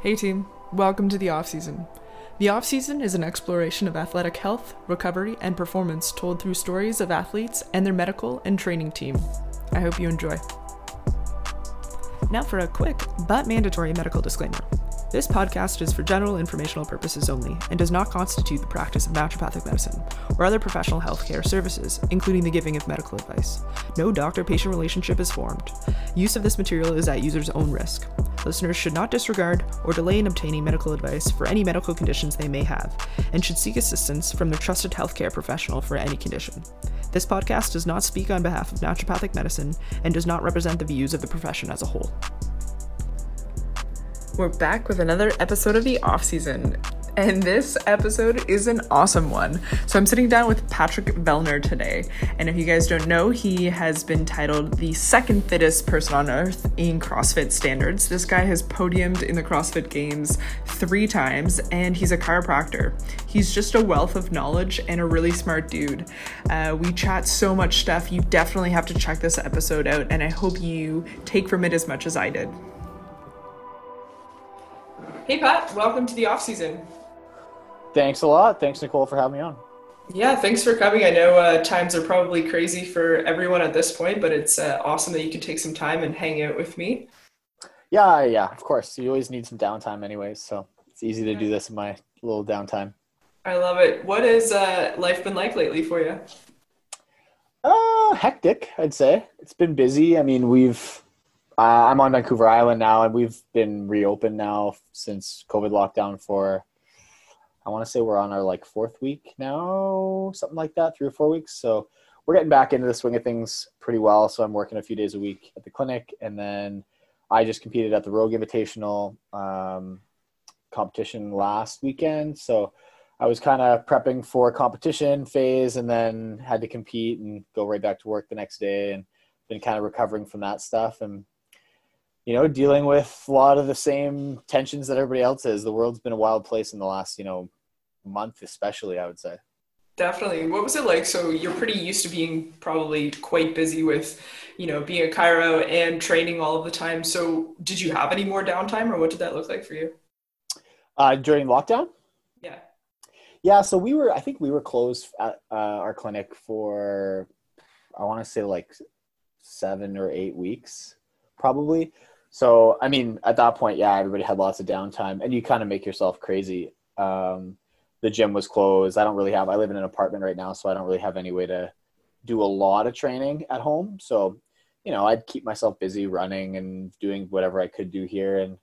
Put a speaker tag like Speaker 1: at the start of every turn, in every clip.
Speaker 1: Hey team, welcome to the off season. The off season is an exploration of athletic health, recovery, and performance told through stories of athletes and their medical and training team. I hope you enjoy. Now for a quick but mandatory medical disclaimer. This podcast is for general informational purposes only and does not constitute the practice of naturopathic medicine or other professional healthcare services, including the giving of medical advice. No doctor patient relationship is formed. Use of this material is at user's own risk. Listeners should not disregard or delay in obtaining medical advice for any medical conditions they may have, and should seek assistance from their trusted healthcare professional for any condition. This podcast does not speak on behalf of naturopathic medicine and does not represent the views of the profession as a whole. We're back with another episode of the off season. And this episode is an awesome one. So I'm sitting down with Patrick Vellner today. And if you guys don't know, he has been titled the second fittest person on earth in CrossFit standards. This guy has podiumed in the CrossFit Games three times, and he's a chiropractor. He's just a wealth of knowledge and a really smart dude. Uh, we chat so much stuff. You definitely have to check this episode out, and I hope you take from it as much as I did. Hey Pat, welcome to the off season.
Speaker 2: Thanks a lot. Thanks Nicole for having me on.
Speaker 1: Yeah, thanks for coming. I know uh, times are probably crazy for everyone at this point, but it's uh, awesome that you can take some time and hang out with me.
Speaker 2: Yeah, yeah, of course. You always need some downtime, anyways, so it's easy to do this in my little downtime.
Speaker 1: I love it. What has uh, life been like lately for you?
Speaker 2: Uh, hectic, I'd say. It's been busy. I mean, we've uh, I'm on Vancouver Island now, and we've been reopened now since COVID lockdown for. I want to say we're on our like fourth week now, something like that, three or four weeks. So we're getting back into the swing of things pretty well. So I'm working a few days a week at the clinic, and then I just competed at the Rogue Invitational um, competition last weekend. So I was kind of prepping for competition phase, and then had to compete and go right back to work the next day, and been kind of recovering from that stuff and you know, dealing with a lot of the same tensions that everybody else is. The world's been a wild place in the last, you know, month, especially, I would say.
Speaker 1: Definitely. What was it like? So you're pretty used to being probably quite busy with, you know, being a chiro and training all of the time. So did you have any more downtime or what did that look like for you?
Speaker 2: Uh, during lockdown?
Speaker 1: Yeah.
Speaker 2: Yeah. So we were, I think we were closed at uh, our clinic for, I want to say like seven or eight weeks, probably. So, I mean, at that point, yeah, everybody had lots of downtime, and you kind of make yourself crazy. Um, the gym was closed. I don't really have. I live in an apartment right now, so I don't really have any way to do a lot of training at home. So, you know, I'd keep myself busy running and doing whatever I could do here, and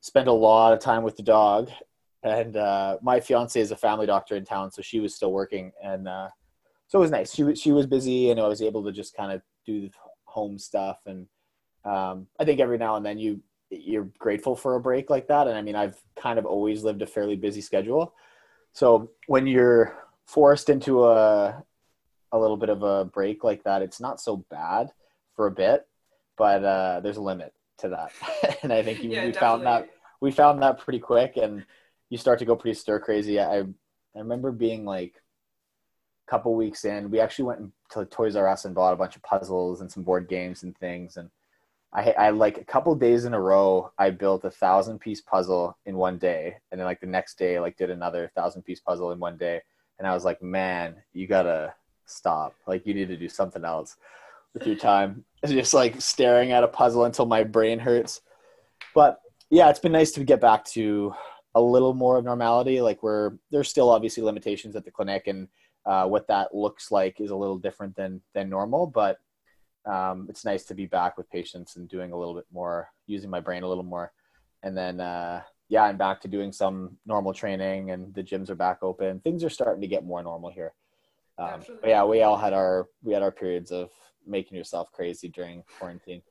Speaker 2: spend a lot of time with the dog. And uh, my fiance is a family doctor in town, so she was still working, and uh, so it was nice. She was she was busy, and I was able to just kind of do the home stuff and um, I think every now and then you you're grateful for a break like that. And I mean, I've kind of always lived a fairly busy schedule. So when you're forced into a a little bit of a break like that, it's not so bad for a bit, but uh, there's a limit to that. and I think yeah, we definitely. found that we found that pretty quick, and you start to go pretty stir crazy. I I remember being like a couple weeks in, we actually went to Toys R Us and bought a bunch of puzzles and some board games and things, and I, I like a couple days in a row i built a thousand piece puzzle in one day. And then like the next day like did another thousand piece puzzle in one day. And i was like man you gotta stop. Like you need to do something else. With your time just like staring at a puzzle until my brain hurts. But yeah it's been nice to get back to a little more of normality. Like we're there's still obviously limitations at the clinic and uh, what that looks like is a little different than than normal. But um, it's nice to be back with patients and doing a little bit more, using my brain a little more. And then, uh, yeah, I'm back to doing some normal training and the gyms are back open. Things are starting to get more normal here. Um, but yeah, we all had our, we had our periods of making yourself crazy during quarantine.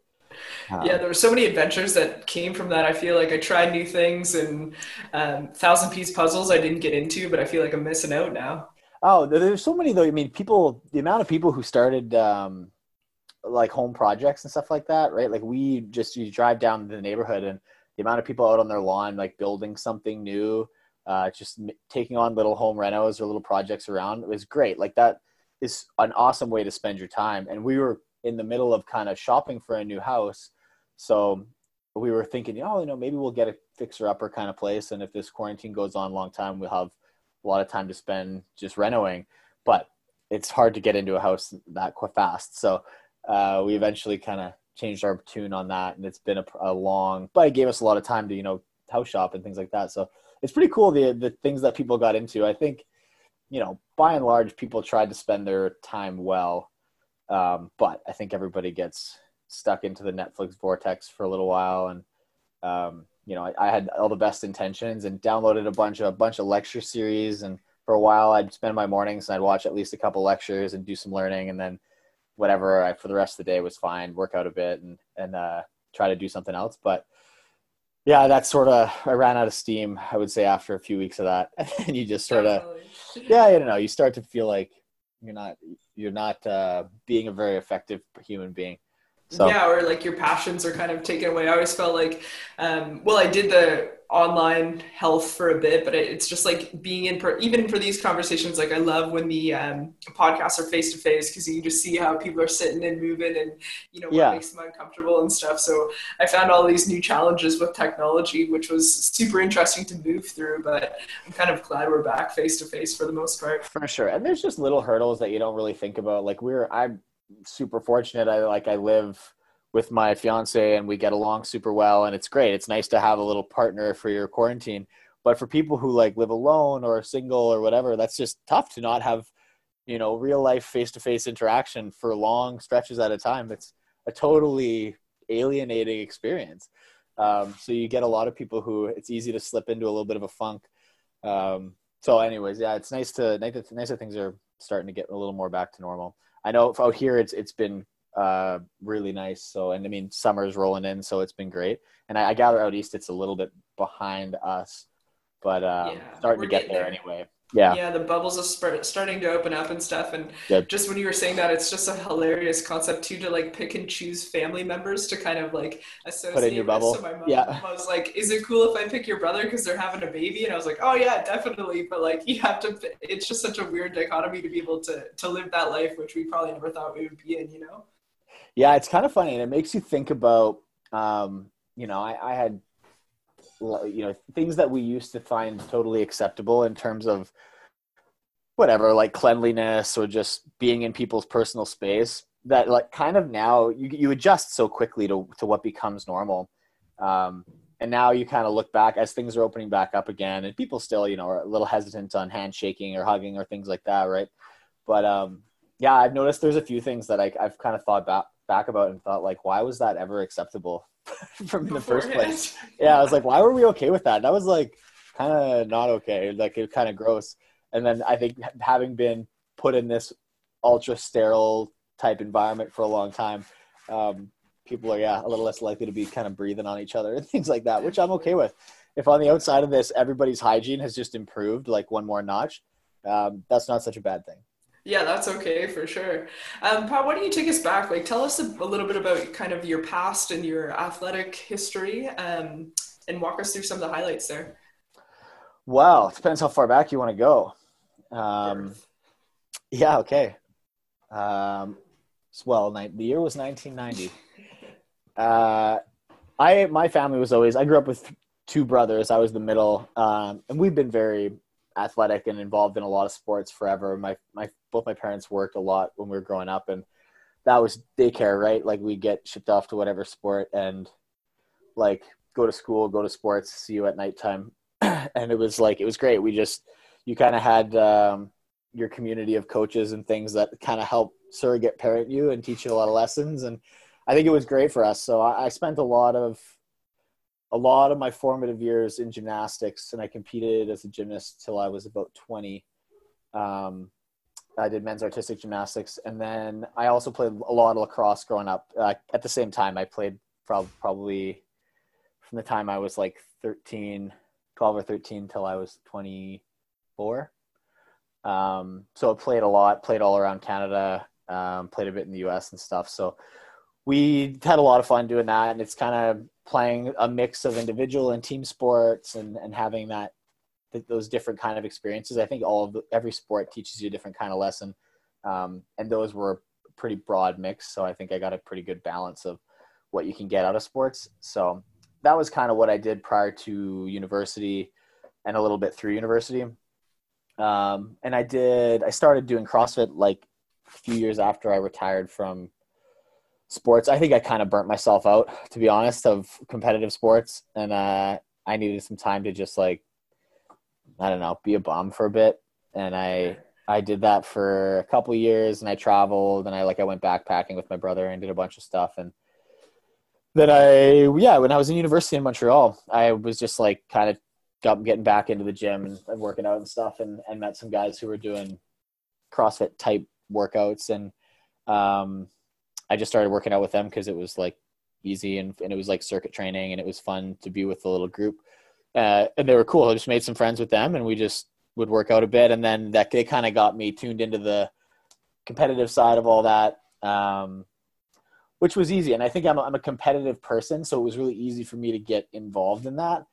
Speaker 1: Um, yeah, there were so many adventures that came from that. I feel like I tried new things and um, thousand piece puzzles I didn't get into, but I feel like I'm missing out now.
Speaker 2: Oh, there's so many though. I mean, people, the amount of people who started, um, like home projects and stuff like that, right? Like we just you drive down the neighborhood and the amount of people out on their lawn like building something new, uh, just m- taking on little home renos or little projects around was great. Like that is an awesome way to spend your time. And we were in the middle of kind of shopping for a new house, so we were thinking, oh, you know, maybe we'll get a fixer upper kind of place, and if this quarantine goes on a long time, we'll have a lot of time to spend just renovating. But it's hard to get into a house that fast, so uh, we eventually kind of changed our tune on that, and it's been a, a, long, but it gave us a lot of time to you know house shop and things like that. So it's pretty cool the the things that people got into. I think you know by and large people tried to spend their time well, um, but I think everybody gets stuck into the Netflix vortex for a little while, and um, you know I, I, had all the best intentions and downloaded a bunch of a bunch of lecture series and. For a while, I'd spend my mornings and I'd watch at least a couple lectures and do some learning, and then whatever I, for the rest of the day was fine. Work out a bit and and uh, try to do something else. But yeah, that's sort of I ran out of steam. I would say after a few weeks of that, and you just sort of yeah, I don't know. You start to feel like you're not you're not uh, being a very effective human being.
Speaker 1: So. Yeah, or like your passions are kind of taken away. I always felt like, um, well, I did the online health for a bit, but it's just like being in, per- even for these conversations, like I love when the um, podcasts are face to face because you just see how people are sitting and moving and, you know, what yeah. makes them uncomfortable and stuff. So I found all these new challenges with technology, which was super interesting to move through, but I'm kind of glad we're back face to face for the most part.
Speaker 2: For sure. And there's just little hurdles that you don't really think about. Like we're, I'm super fortunate. I like, I live with my fiance and we get along super well and it's great. It's nice to have a little partner for your quarantine. But for people who like live alone or single or whatever, that's just tough to not have, you know, real life face to face interaction for long stretches at a time. It's a totally alienating experience. Um, so you get a lot of people who it's easy to slip into a little bit of a funk. Um, so, anyways, yeah, it's nice to nice that, nice that things are starting to get a little more back to normal. I know out here it's it's been uh, really nice. So, and I mean, summer's rolling in, so it's been great. And I, I gather out east, it's a little bit behind us, but uh, yeah, starting to get there, there, anyway. Yeah.
Speaker 1: Yeah, the bubbles are starting to open up and stuff. And Good. just when you were saying that, it's just a hilarious concept too to like pick and choose family members to kind of like associate.
Speaker 2: Put in your bubble.
Speaker 1: So my mom, yeah. I was like, "Is it cool if I pick your brother because they're having a baby?" And I was like, "Oh yeah, definitely." But like, you have to. It's just such a weird dichotomy to be able to to live that life, which we probably never thought we would be in. You know.
Speaker 2: Yeah, it's kind of funny, and it makes you think about, um, you know, I, I had, you know, things that we used to find totally acceptable in terms of whatever, like cleanliness or just being in people's personal space. That like kind of now you you adjust so quickly to to what becomes normal. Um, and now you kind of look back as things are opening back up again and people still you know are a little hesitant on handshaking or hugging or things like that right but um, yeah i've noticed there's a few things that I, i've kind of thought about back about and thought like, why was that ever acceptable from the first place? Yeah, I was like, why were we okay with that? That was like kind of not okay. Like it kind of gross. And then I think having been put in this ultra sterile type environment for a long time, um, people are yeah a little less likely to be kind of breathing on each other and things like that, which I'm okay with. If on the outside of this everybody's hygiene has just improved like one more notch, um, that's not such a bad thing.
Speaker 1: Yeah, that's okay for sure. Um, Pat, why don't you take us back? Like, tell us a, a little bit about kind of your past and your athletic history, um, and walk us through some of the highlights there.
Speaker 2: Well, it depends how far back you want to go. Um, yeah, okay. Um, well, the year was 1990. Uh, I my family was always. I grew up with two brothers. I was the middle, um, and we've been very athletic and involved in a lot of sports forever. My my both my parents worked a lot when we were growing up, and that was daycare, right? Like we get shipped off to whatever sport and like go to school, go to sports, see you at nighttime, and it was like it was great. We just you kind of had um, your community of coaches and things that kind of help surrogate parent you and teach you a lot of lessons, and I think it was great for us. So I, I spent a lot of a lot of my formative years in gymnastics, and I competed as a gymnast till I was about 20. Um, I did men's artistic gymnastics, and then I also played a lot of lacrosse growing up. Uh, at the same time, I played probably from the time I was like 13, 12 or 13 till I was 24. Um, so I played a lot, played all around Canada, um, played a bit in the U.S. and stuff. So we had a lot of fun doing that, and it's kind of playing a mix of individual and team sports and, and having that those different kind of experiences. I think all of the, every sport teaches you a different kind of lesson, um, and those were a pretty broad mix. So I think I got a pretty good balance of what you can get out of sports. So that was kind of what I did prior to university and a little bit through university. Um, and I did, I started doing CrossFit like a few years after I retired from sports. I think I kind of burnt myself out, to be honest, of competitive sports. And uh, I needed some time to just like, I don't know, be a bum for a bit. And I, I did that for a couple years and I traveled and I like, I went backpacking with my brother and did a bunch of stuff. And then I, yeah, when I was in university in Montreal, I was just like kind of got getting back into the gym and, and working out and stuff and, and met some guys who were doing CrossFit type workouts. And, um, I just started working out with them because it was like easy and, and it was like circuit training and it was fun to be with the little group. Uh, and they were cool. I just made some friends with them and we just would work out a bit. And then that they kind of got me tuned into the competitive side of all that, um, which was easy. And I think I'm a, I'm a competitive person, so it was really easy for me to get involved in that.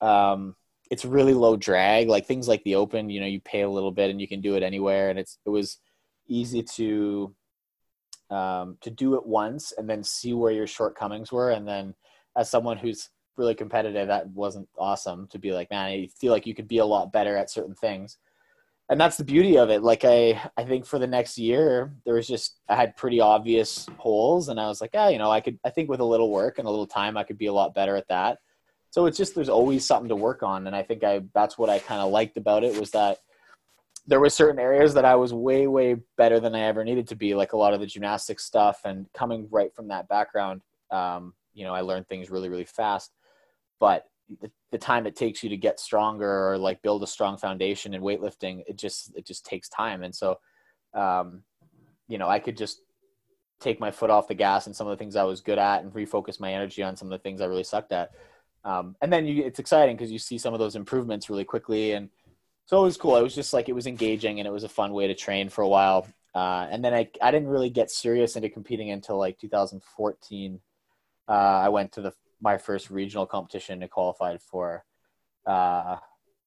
Speaker 2: Um, it's really low drag, like things like the open. You know, you pay a little bit and you can do it anywhere, and it's it was easy to um, to do it once and then see where your shortcomings were. And then as someone who's really competitive, that wasn't awesome to be like, man, I feel like you could be a lot better at certain things. And that's the beauty of it. Like I, I think for the next year, there was just, I had pretty obvious holes and I was like, yeah, you know, I could, I think with a little work and a little time, I could be a lot better at that. So it's just, there's always something to work on. And I think I, that's what I kind of liked about it was that there were certain areas that I was way, way better than I ever needed to be, like a lot of the gymnastics stuff. And coming right from that background, um, you know, I learned things really, really fast. But the, the time it takes you to get stronger or like build a strong foundation in weightlifting, it just it just takes time. And so, um, you know, I could just take my foot off the gas and some of the things I was good at and refocus my energy on some of the things I really sucked at. Um, and then you, it's exciting because you see some of those improvements really quickly and so it was cool. It was just like it was engaging and it was a fun way to train for a while. Uh, and then I I didn't really get serious into competing until like 2014. Uh, I went to the my first regional competition and qualified for. Uh,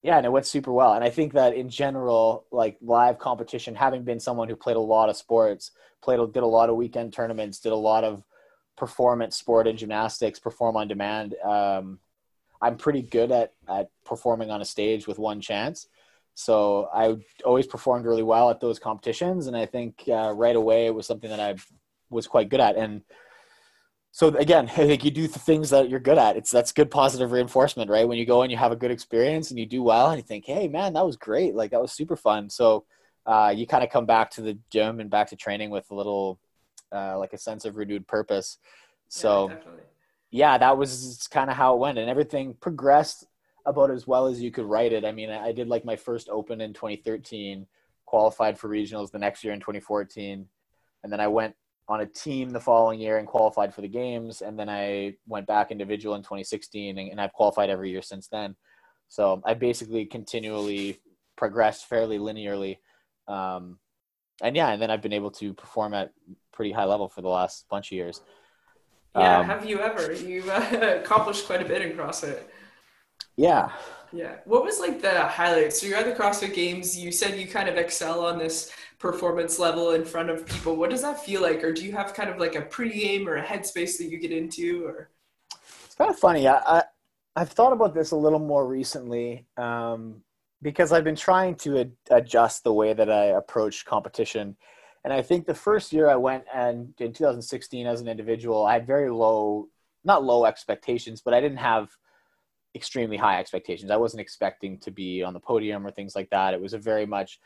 Speaker 2: yeah, and it went super well. And I think that in general, like live competition, having been someone who played a lot of sports, played did a lot of weekend tournaments, did a lot of performance sport and gymnastics, perform on demand. Um, I'm pretty good at at performing on a stage with one chance. So I always performed really well at those competitions, and I think uh, right away it was something that I was quite good at. And so again, I think you do the things that you're good at. It's that's good positive reinforcement, right? When you go and you have a good experience and you do well, and you think, "Hey, man, that was great! Like that was super fun." So uh, you kind of come back to the gym and back to training with a little, uh, like a sense of renewed purpose. So. Yeah, yeah that was kind of how it went and everything progressed about as well as you could write it. I mean, I did like my first open in 2013, qualified for regionals the next year in 2014, and then I went on a team the following year and qualified for the games, and then I went back individual in 2016, and, and I've qualified every year since then. So I basically continually progressed fairly linearly. Um, and yeah, and then I've been able to perform at pretty high level for the last bunch of years.
Speaker 1: Yeah, um, have you ever? You've uh, accomplished quite a bit in CrossFit.
Speaker 2: Yeah.
Speaker 1: Yeah. What was like the highlights? So you're at the CrossFit Games. You said you kind of excel on this performance level in front of people. What does that feel like? Or do you have kind of like a pre-game or a headspace that you get into? Or
Speaker 2: it's kind of funny. I, I I've thought about this a little more recently um, because I've been trying to ad- adjust the way that I approach competition. And I think the first year I went and in 2016 as an individual, I had very low, not low expectations, but I didn't have extremely high expectations. I wasn't expecting to be on the podium or things like that. It was a very much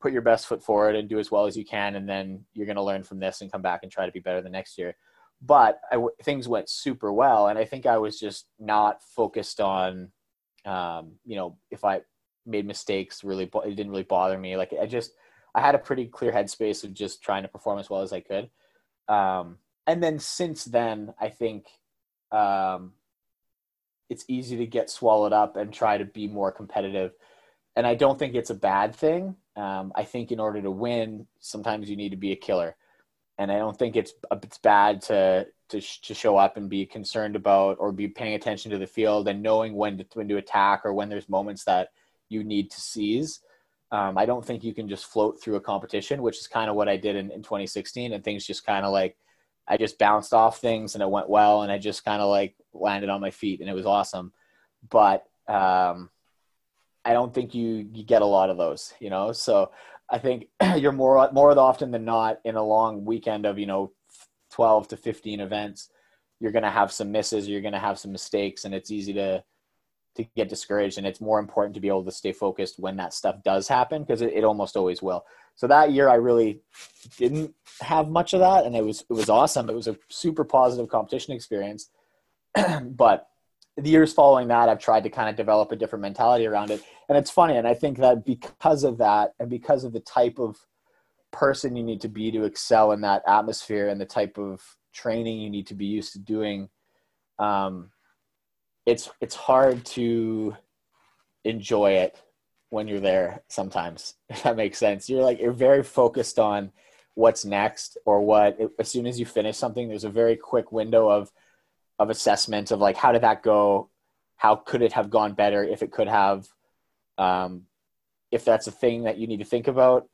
Speaker 2: put your best foot forward and do as well as you can, and then you're going to learn from this and come back and try to be better the next year. But I, things went super well, and I think I was just not focused on, um, you know, if I made mistakes, really, it didn't really bother me. Like I just, I had a pretty clear headspace of just trying to perform as well as I could. Um, and then since then, I think um, it's easy to get swallowed up and try to be more competitive. And I don't think it's a bad thing. Um, I think in order to win, sometimes you need to be a killer. And I don't think it's it's bad to to to show up and be concerned about or be paying attention to the field and knowing when to when to attack or when there's moments that you need to seize. Um, I don't think you can just float through a competition, which is kind of what I did in, in 2016, and things just kind of like I just bounced off things and it went well, and I just kind of like landed on my feet, and it was awesome. But um, I don't think you you get a lot of those, you know. So I think you're more more often than not in a long weekend of you know 12 to 15 events, you're going to have some misses, you're going to have some mistakes, and it's easy to to get discouraged. And it's more important to be able to stay focused when that stuff does happen because it, it almost always will. So that year, I really didn't have much of that, and it was it was awesome. It was a super positive competition experience, but the years following that, I've tried to kind of develop a different mentality around it. And it's funny. And I think that because of that, and because of the type of person you need to be to excel in that atmosphere and the type of training you need to be used to doing, um, it's, it's hard to enjoy it when you're there sometimes, if that makes sense. You're like, you're very focused on what's next or what, as soon as you finish something, there's a very quick window of, of assessment of like how did that go? How could it have gone better if it could have? Um, if that's a thing that you need to think about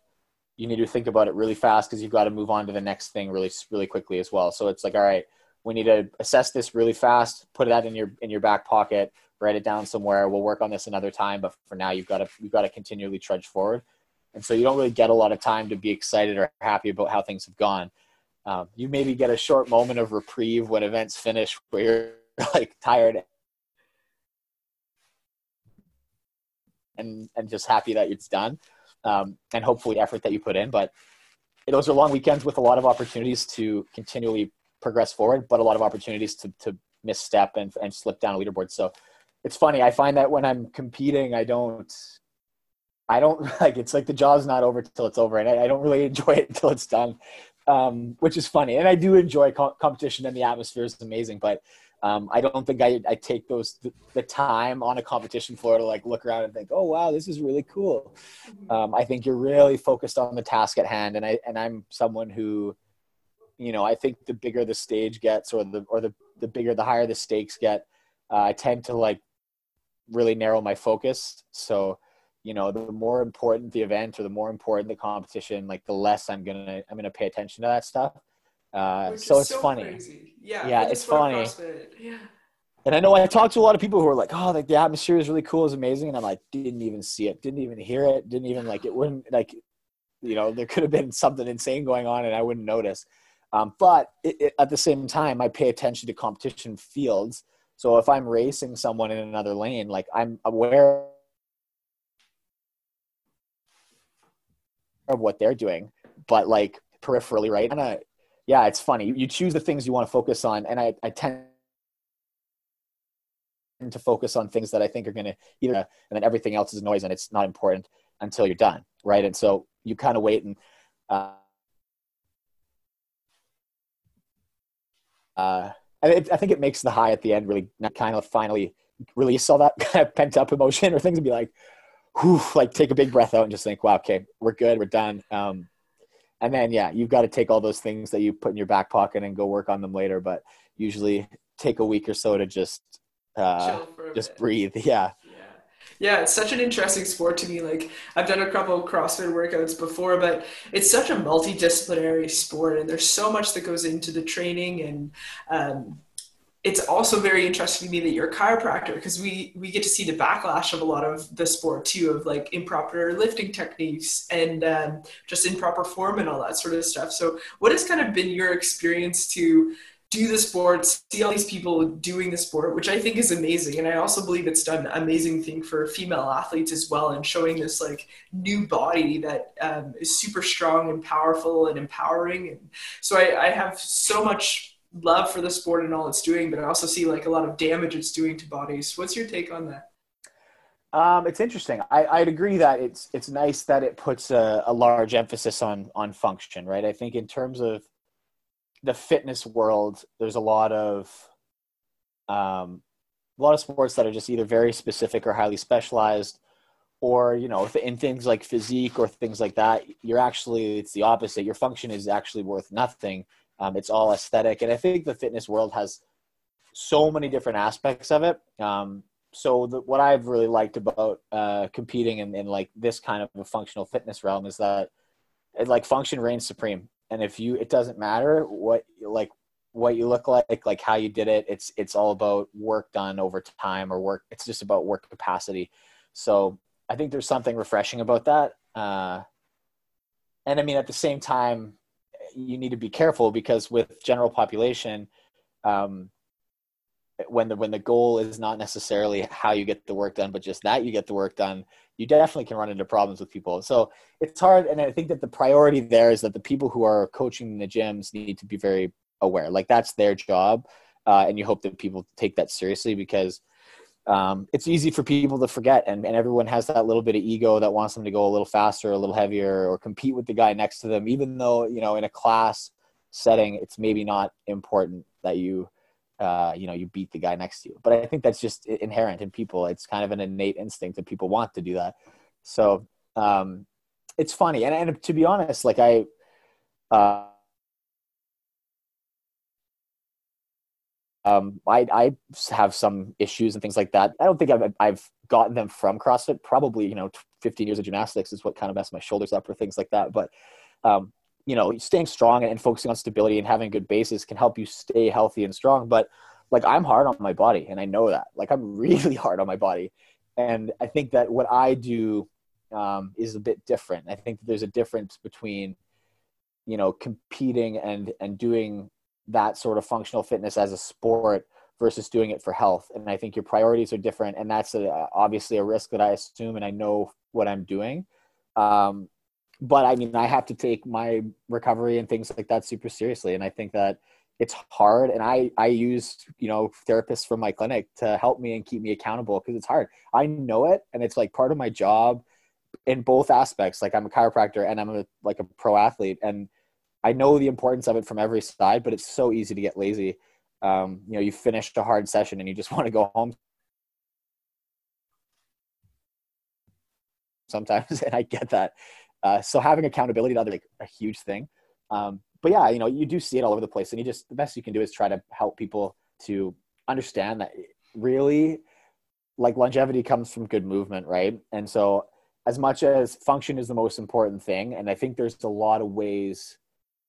Speaker 2: you need to think about it really fast because you've got to move on to the next thing really really quickly as well. So it's like all right we need to assess this really fast put that in your in your back pocket write it down somewhere. We'll work on this another time but for now you've got to you've got to continually trudge forward. And so you don't really get a lot of time to be excited or happy about how things have gone um, you maybe get a short moment of reprieve when events finish where you're like tired and and just happy that it's done um, and hopefully effort that you put in. But those are long weekends with a lot of opportunities to continually progress forward but a lot of opportunities to, to misstep and, and slip down a leaderboard. So it's funny i find that when i'm competing i don't i don't like it's like the job's not over till it's over and I, I don't really enjoy it until it's done um, which is funny. And I do enjoy co- competition, and the atmosphere is amazing. But um, I don't think I, I take those the, time on a competition floor to like look around and think, oh wow, this is really cool. Um, I think you're really focused on the task at hand, and I and I'm someone who, you know, I think the bigger the stage gets, or the or the the bigger the higher the stakes get, uh, I tend to like really narrow my focus. So you know the more important the event or the more important the competition like the less i'm gonna i'm gonna pay attention to that stuff uh, so it's so funny crazy. yeah yeah it's funny yeah and I know I talked to a lot of people who are like, "Oh, like the atmosphere is really cool, is amazing," and I'm like, didn't even see it, didn't even hear it, didn't even like it. Wouldn't like, you know, there could have been something insane going on, and I wouldn't notice. Um, but it, it, at the same time, I pay attention to competition fields. So if I'm racing someone in another lane, like I'm aware of what they're doing, but like peripherally, right? And yeah, it's funny. You choose the things you want to focus on, and I, I tend to focus on things that I think are going to either, and then everything else is noise, and it's not important until you're done, right? And so you kind of wait and. Uh, uh, I think it makes the high at the end really kind of finally release all that pent up emotion or things and be like, whew, like take a big breath out and just think, wow, okay, we're good, we're done. Um, and then yeah, you've got to take all those things that you put in your back pocket and go work on them later. But usually take a week or so to just uh, just bit. breathe. Yeah.
Speaker 1: Yeah, it's such an interesting sport to me. Like I've done a couple of CrossFit workouts before, but it's such a multidisciplinary sport, and there's so much that goes into the training and um, it's also very interesting to me that you're a chiropractor because we we get to see the backlash of a lot of the sport too of like improper lifting techniques and um, just improper form and all that sort of stuff. So what has kind of been your experience to do the sport see all these people doing the sport which i think is amazing. And i also believe it's done amazing thing for female athletes as well and showing this like new body that um, is super strong and powerful and empowering. And so I, I have so much love for the sport and all it's doing, but I also see like a lot of damage it's doing to bodies. What's your take on that?
Speaker 2: Um, it's interesting. I, I'd agree that it's it's nice that it puts a, a, large emphasis on on function, right? I think in terms of the fitness world, there's a lot of um, a lot of sports that are just either very specific or highly specialized, or you know, in things like physique or things like that, you're actually it's the opposite. Your function is actually worth nothing um, it's all aesthetic, and I think the fitness world has so many different aspects of it. Um, so the, what I've really liked about uh, competing in, in like this kind of a functional fitness realm is that it, like function reigns supreme, and if you, it doesn't matter what like what you look like, like how you did it. It's it's all about work done over time or work. It's just about work capacity. So I think there's something refreshing about that. Uh, and I mean, at the same time, you need to be careful because with general population, um, when the when the goal is not necessarily how you get the work done, but just that you get the work done, you definitely can run into problems with people. So it's hard, and I think that the priority there is that the people who are coaching the gyms need to be very aware. Like that's their job, uh, and you hope that people take that seriously because um, it's easy for people to forget, and, and everyone has that little bit of ego that wants them to go a little faster, a little heavier, or compete with the guy next to them, even though you know in a class setting it's maybe not important that you uh, you know you beat the guy next to you. But i think that's just inherent in people. It's kind of an innate instinct that people want to do that. So um, it's funny. And, and to be honest like i uh, um, I, I have some issues and things like that. I don't think I've, I've gotten them from CrossFit. Probably, you know, 15 years of gymnastics is what kind of messed my shoulders up or things like that. But um, you know, staying strong and focusing on stability and having good bases can help you stay healthy and strong. But like I'm hard on my body and I know that. Like I'm really hard on my body. And I think that what I do um, is a bit different. I think there's a difference between, you know, competing and and doing that sort of functional fitness as a sport versus doing it for health. And I think your priorities are different, and that's a, obviously a risk that I assume, and I know what I'm doing. Um, but I mean, I have to take my recovery and things like that super seriously. And I think that it's hard. And I, I use, you know, therapists from my clinic to help me and keep me accountable because it's hard. I know it. And it's like part of my job in both aspects. Like I'm a chiropractor and I'm a, like a pro athlete. And I know the importance of it from every side, but it's so easy to get lazy. Um, you know, you finished a hard session and you just want to go home sometimes. And I get that. Uh, so having accountability to like a huge thing. Um, but yeah, you know, you do see it all over the place, and you just the best you can do is try to help people to understand that really, like longevity comes from good movement, right? And so as much as function is the most important thing, and I think there's a lot of ways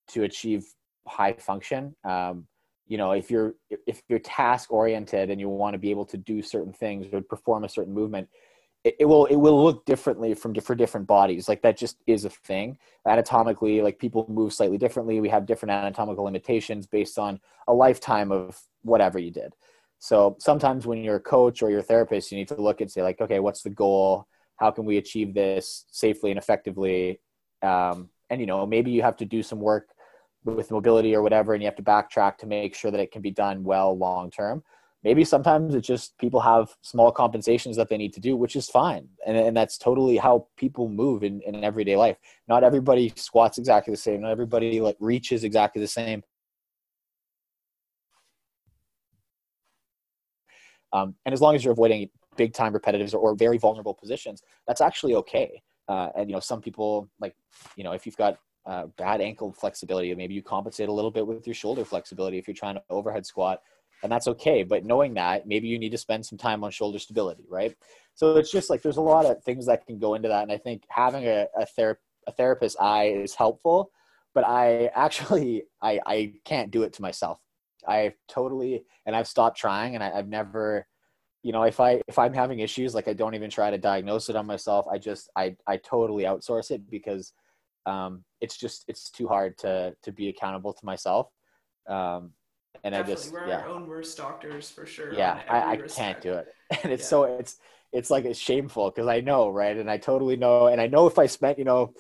Speaker 2: to achieve high function. Um, you know, if you're if you're task oriented and you want to be able to do certain things or perform a certain movement, it, it, will it will look differently from for different bodies. Like that just is a thing. Anatomically like people move slightly differently. We have different anatomical limitations based on a lifetime of whatever you did. So sometimes when you're a coach or your therapist you need to look and say like okay what's the goal? How can we achieve this safely and effectively? Um, and you know maybe you have to do some work with mobility or whatever and you have to backtrack to make sure that it can be done well long term. Maybe sometimes it's just people have small compensations that they need to do which is fine. And, and that's totally how people move in, in everyday life. Not everybody squats exactly the same. Not everybody like reaches exactly the same. Um, and as long as you're avoiding big time repetitives or, or very vulnerable positions that's actually okay. Uh, and you know some people like you know if you've got uh, bad ankle flexibility maybe you compensate a little bit with your shoulder flexibility if you're trying to overhead squat and that's okay. But knowing that, maybe you need to spend some time on shoulder stability, right? So it's just like there's a lot of things that can go into that, and I think having a a, ther- a therapist eye is helpful. But I actually I I can't do it to myself. I totally and I've stopped trying, and I, I've never you know if i if i'm having issues like i don't even try to diagnose it on myself i just i i totally outsource it because um it's just it's too hard to to be accountable to myself um and
Speaker 1: Definitely.
Speaker 2: I just
Speaker 1: we're
Speaker 2: yeah.
Speaker 1: our own worst doctors for sure.
Speaker 2: Yeah, I, I can't do it, and it's yeah. so it's it's like it's shameful because I know right, and I totally know, and I know if I spent you know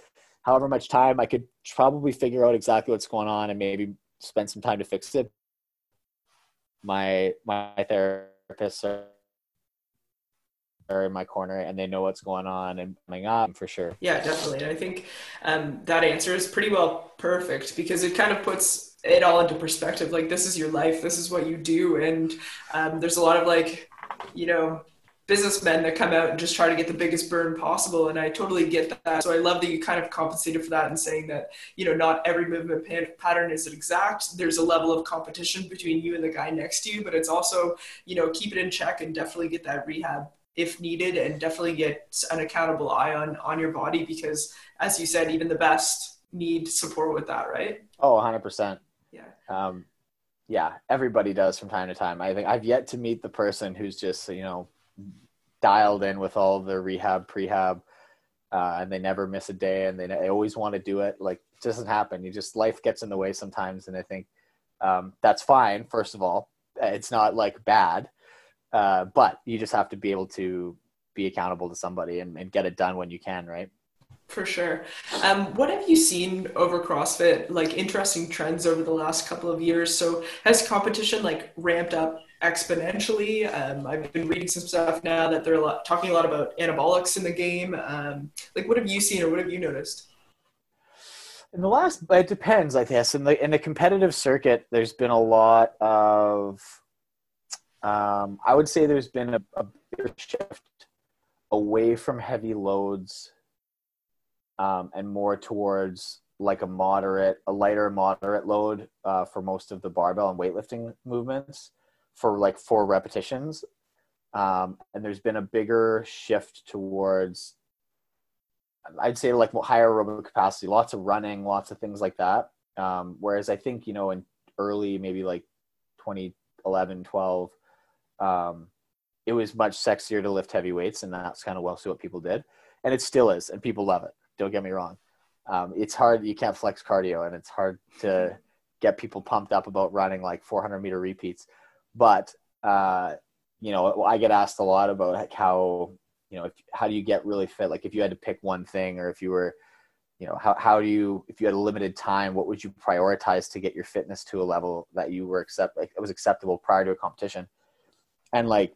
Speaker 2: however much time, I could probably figure out exactly what's going on and maybe spend some time to fix it. My my therapists are are in my corner and they know what's going on and coming up for sure.
Speaker 1: Yeah, definitely. I think um, that answer is pretty well perfect because it kind of puts it all into perspective. Like this is your life, this is what you do, and um, there's a lot of like, you know, businessmen that come out and just try to get the biggest burn possible and i totally get that so i love that you kind of compensated for that and saying that you know not every movement pattern is exact there's a level of competition between you and the guy next to you but it's also you know keep it in check and definitely get that rehab if needed and definitely get an accountable eye on on your body because as you said even the best need support with that right
Speaker 2: oh 100%
Speaker 1: yeah.
Speaker 2: Um, yeah, everybody does from time to time. I think I've yet to meet the person who's just you know dialed in with all the rehab, prehab, uh, and they never miss a day, and they, they always want to do it. Like it doesn't happen. You just life gets in the way sometimes, and I think um, that's fine. First of all, it's not like bad, uh, but you just have to be able to be accountable to somebody and, and get it done when you can, right?
Speaker 1: For sure. Um, what have you seen over CrossFit, like interesting trends over the last couple of years? So has competition like ramped up exponentially? Um, I've been reading some stuff now that they're a lot, talking a lot about anabolics in the game. Um, like, what have you seen or what have you noticed?
Speaker 2: In the last, it depends, I guess. In the in the competitive circuit, there's been a lot of. Um, I would say there's been a, a shift away from heavy loads um, and more towards like a moderate, a lighter moderate load uh, for most of the barbell and weightlifting movements for like four repetitions. Um, and there's been a bigger shift towards, I'd say like higher aerobic capacity, lots of running, lots of things like that. Um, whereas I think, you know, in early, maybe like 2011, 12, um, it was much sexier to lift heavy weights and that's kind of well so what people did. And it still is, and people love it. Don't get me wrong. Um, it's hard. You can't flex cardio, and it's hard to get people pumped up about running like 400 meter repeats. But uh, you know, I get asked a lot about like how you know if, how do you get really fit? Like if you had to pick one thing, or if you were you know how, how do you if you had a limited time what would you prioritize to get your fitness to a level that you were accept like it was acceptable prior to a competition and like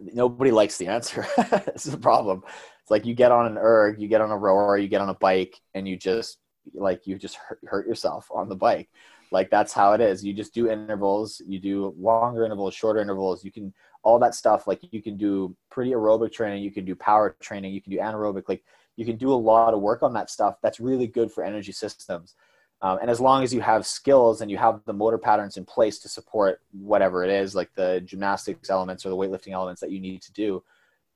Speaker 2: nobody likes the answer this is a problem it's like you get on an erg, you get on a rower, you get on a bike, and you just like you just hurt, hurt yourself on the bike. Like that's how it is. You just do intervals. You do longer intervals, shorter intervals. You can all that stuff. Like you can do pretty aerobic training. You can do power training. You can do anaerobic. Like you can do a lot of work on that stuff. That's really good for energy systems. Um, and as long as you have skills and you have the motor patterns in place to support whatever it is, like the gymnastics elements or the weightlifting elements that you need to do,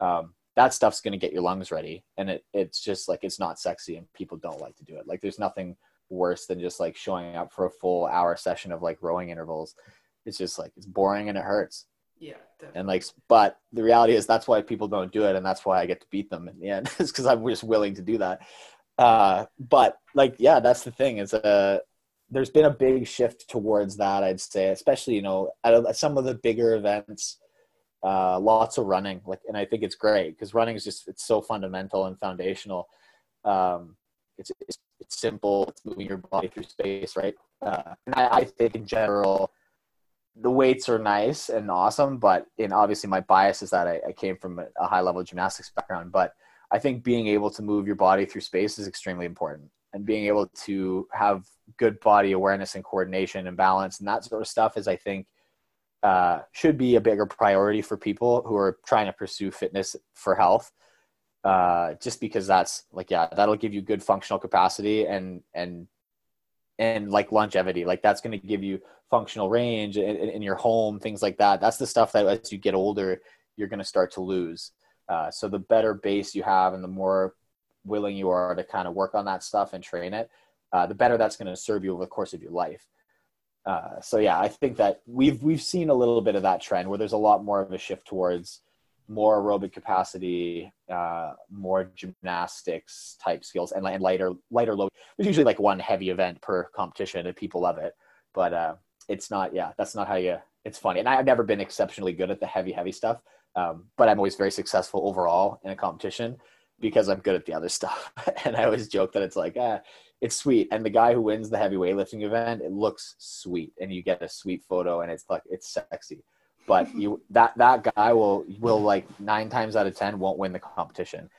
Speaker 2: um, that stuff's going to get your lungs ready. And it, it's just like it's not sexy and people don't like to do it. Like there's nothing worse than just like showing up for a full hour session of like rowing intervals. It's just like it's boring and it hurts.
Speaker 1: Yeah
Speaker 2: definitely. and like but the reality is that's why people don't do it and that's why i get to beat them in the end is because i'm just willing to do that uh but like yeah that's the thing is uh there's been a big shift towards that i'd say especially you know at some of the bigger events uh, lots of running like and i think it's great because running is just it's so fundamental and foundational. Um, it's, it's, it's simple it's moving your body through space right? Uh, and I, I, think in general the weights are nice and awesome but in obviously my bias is that i, I came from a, a high level gymnastics background but i think being able to move your body through space is extremely important and being able to have good body awareness and coordination and balance and that sort of stuff is i think uh, should be a bigger priority for people who are trying to pursue fitness for health. Uh, just because that's like, yeah, that'll give you good functional capacity and, and, and like longevity, like that's going to give you functional range in, in, your home, things like that. That's the stuff that as you get older, you're going to start to lose. Uh, so the better base you have and the more willing you are to kind of work on that stuff and train it, uh, the better that's going to serve you over the course of your life. Uh, so yeah, I think that we've we've seen a little bit of that trend where there's a lot more of a shift towards more aerobic capacity, uh, more gymnastics type skills, and, and lighter lighter load. There's usually like one heavy event per competition, and people love it. But uh, it's not. Yeah, that's not how you. It's funny, and I've never been exceptionally good at the heavy heavy stuff. Um, but I'm always very successful overall in a competition because I'm good at the other stuff. and I always joke that it's like, ah, it's sweet. And the guy who wins the heavy weightlifting event, it looks sweet, and you get a sweet photo, and it's like it's sexy. But you that that guy will will like nine times out of ten won't win the competition.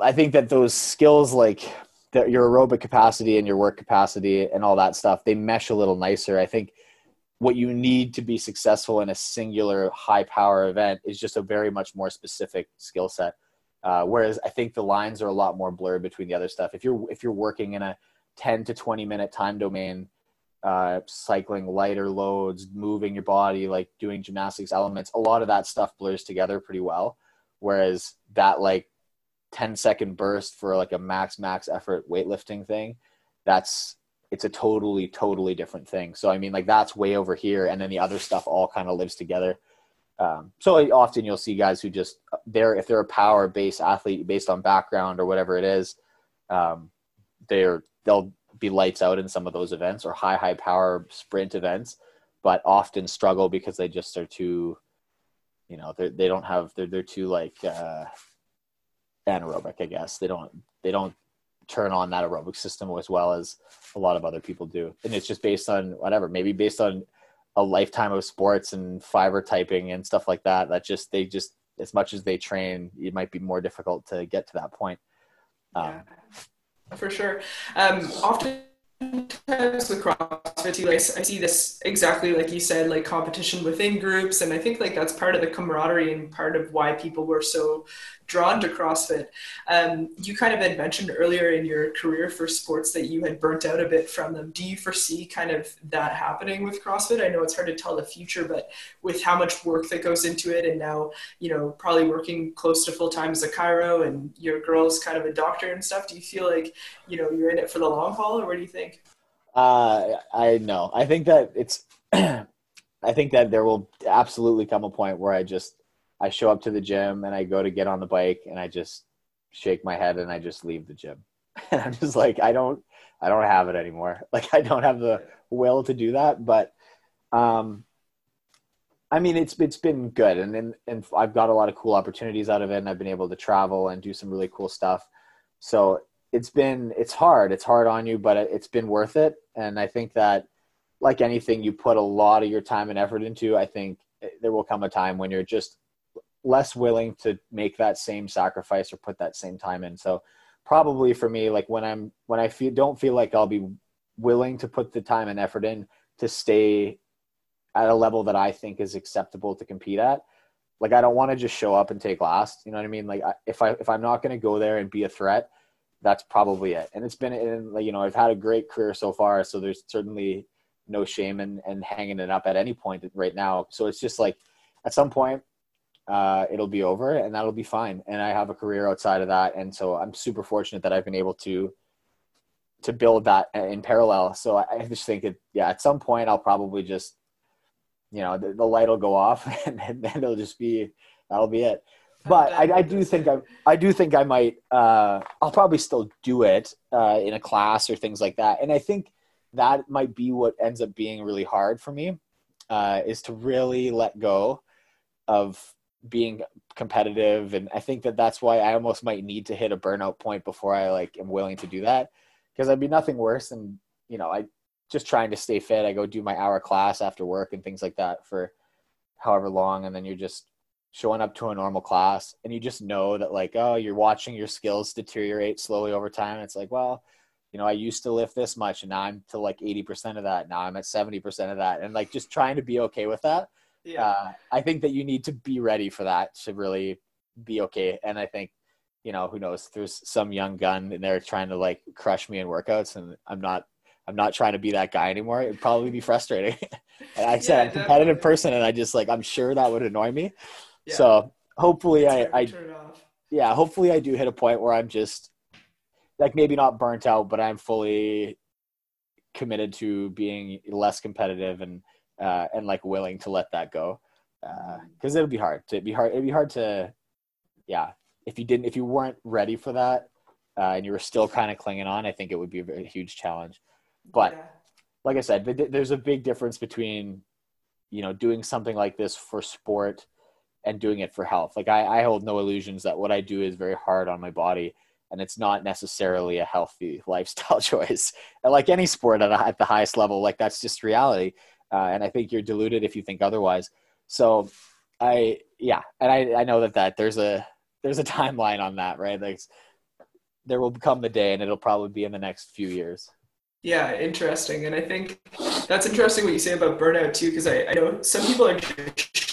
Speaker 2: I think that those skills like the, your aerobic capacity and your work capacity and all that stuff they mesh a little nicer. I think what you need to be successful in a singular high power event is just a very much more specific skill set uh, whereas I think the lines are a lot more blurred between the other stuff. If you're if you're working in a 10 to 20 minute time domain, uh, cycling lighter loads, moving your body, like doing gymnastics elements, a lot of that stuff blurs together pretty well. Whereas that like 10 second burst for like a max max effort weightlifting thing, that's it's a totally totally different thing. So i mean like that's way over here and then the other stuff all kind of lives together. Um, so often you'll see guys who just they're if they're a power based athlete based on background or whatever it is um, they're they'll be lights out in some of those events or high high power sprint events but often struggle because they just are too you know they don't have they're they're too like uh, anaerobic i guess. They don't they don't turn on that aerobic system as well as a lot of other people do. And it's just based on whatever maybe based on a lifetime of sports and fiber typing and stuff like that that just they just as much as they train it might be more difficult to get to that point. Um,
Speaker 1: yeah, for sure. Um, often times with CrossFit too, I, I see this exactly like you said, like competition within groups, and I think like that's part of the camaraderie and part of why people were so drawn to CrossFit. Um, you kind of had mentioned earlier in your career for sports that you had burnt out a bit from them. Do you foresee kind of that happening with CrossFit? I know it's hard to tell the future, but with how much work that goes into it, and now you know probably working close to full time as a chiro, and your girl's kind of a doctor and stuff. Do you feel like you know you're in it for the long haul, or what do you think?
Speaker 2: Uh, I know. I think that it's. I think that there will absolutely come a point where I just I show up to the gym and I go to get on the bike and I just shake my head and I just leave the gym. And I'm just like I don't I don't have it anymore. Like I don't have the will to do that, but um I mean it's it's been good and and, and I've got a lot of cool opportunities out of it and I've been able to travel and do some really cool stuff. So it's been it's hard it's hard on you but it's been worth it. And i think that like anything you put a lot of your time and effort into i think eh, there will come a time when you're just less willing to make that same sacrifice or put that same time in. So probably for me like when i'm when i feel don't feel like i'll be willing to put the time and effort in to stay at a level that i think is acceptable to compete at like i don't want to just show up and take last you know what i mean? Like if i if i'm not going to go there and be a threat that's probably it. And it's been, and, you know, I've had a great career so far, so there's certainly no shame in, in hanging it up at any point right now. So it's just like at some point, uh, it'll be over and that'll be fine. And I have a career outside of that. And so I'm super fortunate that I've been able to, to build that in parallel. So I just think it, yeah, at some point I'll probably just, you know, the, the light will go off and then it'll just be, that'll be it but I, I, do think I, I do think I might. Uh, I'll probably still do it uh, in a class or things like that. And I think that might be what ends up being really hard for me, uh, is to really let go of being competitive. And I think that that's why I almost might need to hit a burnout point before I like am willing to do that, because I'd be nothing worse than you know I just trying to stay fit. I go do my hour class after work and things like that for however long, and then you're just showing up to a normal class and you just know that like oh you're watching your skills deteriorate slowly over time. It's like well you know i used to lift this much and now i'm to like 80% of that. Now i'm at 70% of that. And like just trying to be okay with that. Yeah. Uh, i think that you need to be ready for that to really be okay. And i think you know who knows there's some young gun and they're trying to like crush me in workouts and i'm not i'm not trying to be that guy anymore. It'd probably be frustrating. And i said yeah, i'm a competitive person and i just like i'm sure that would annoy me so hopefully I, I yeah, hopefully I do hit a point where I'm just like maybe not burnt out, but I'm fully committed to being less competitive and uh, and like willing to let that go because uh, it'll be hard to be hard. It'd be hard to yeah if you didn't if you weren't ready for that uh, and you were still kind of clinging on. I think it would be a huge challenge. But yeah. like I said, there's a big difference between you know doing something like this for sport and doing it for health. Like I, I hold no illusions that what I do is very hard on my body and it's not necessarily a healthy lifestyle choice. And like any sport at, a, at the highest level, like that's just reality. Uh, and I think you're deluded if you think otherwise. So I, yeah. And I, I know that, that there's a, there's a timeline on that, right? Like there will come the day and it'll probably be in the next few years.
Speaker 1: Yeah, interesting. And I think that's interesting what you say about burnout too, because I, I know some people are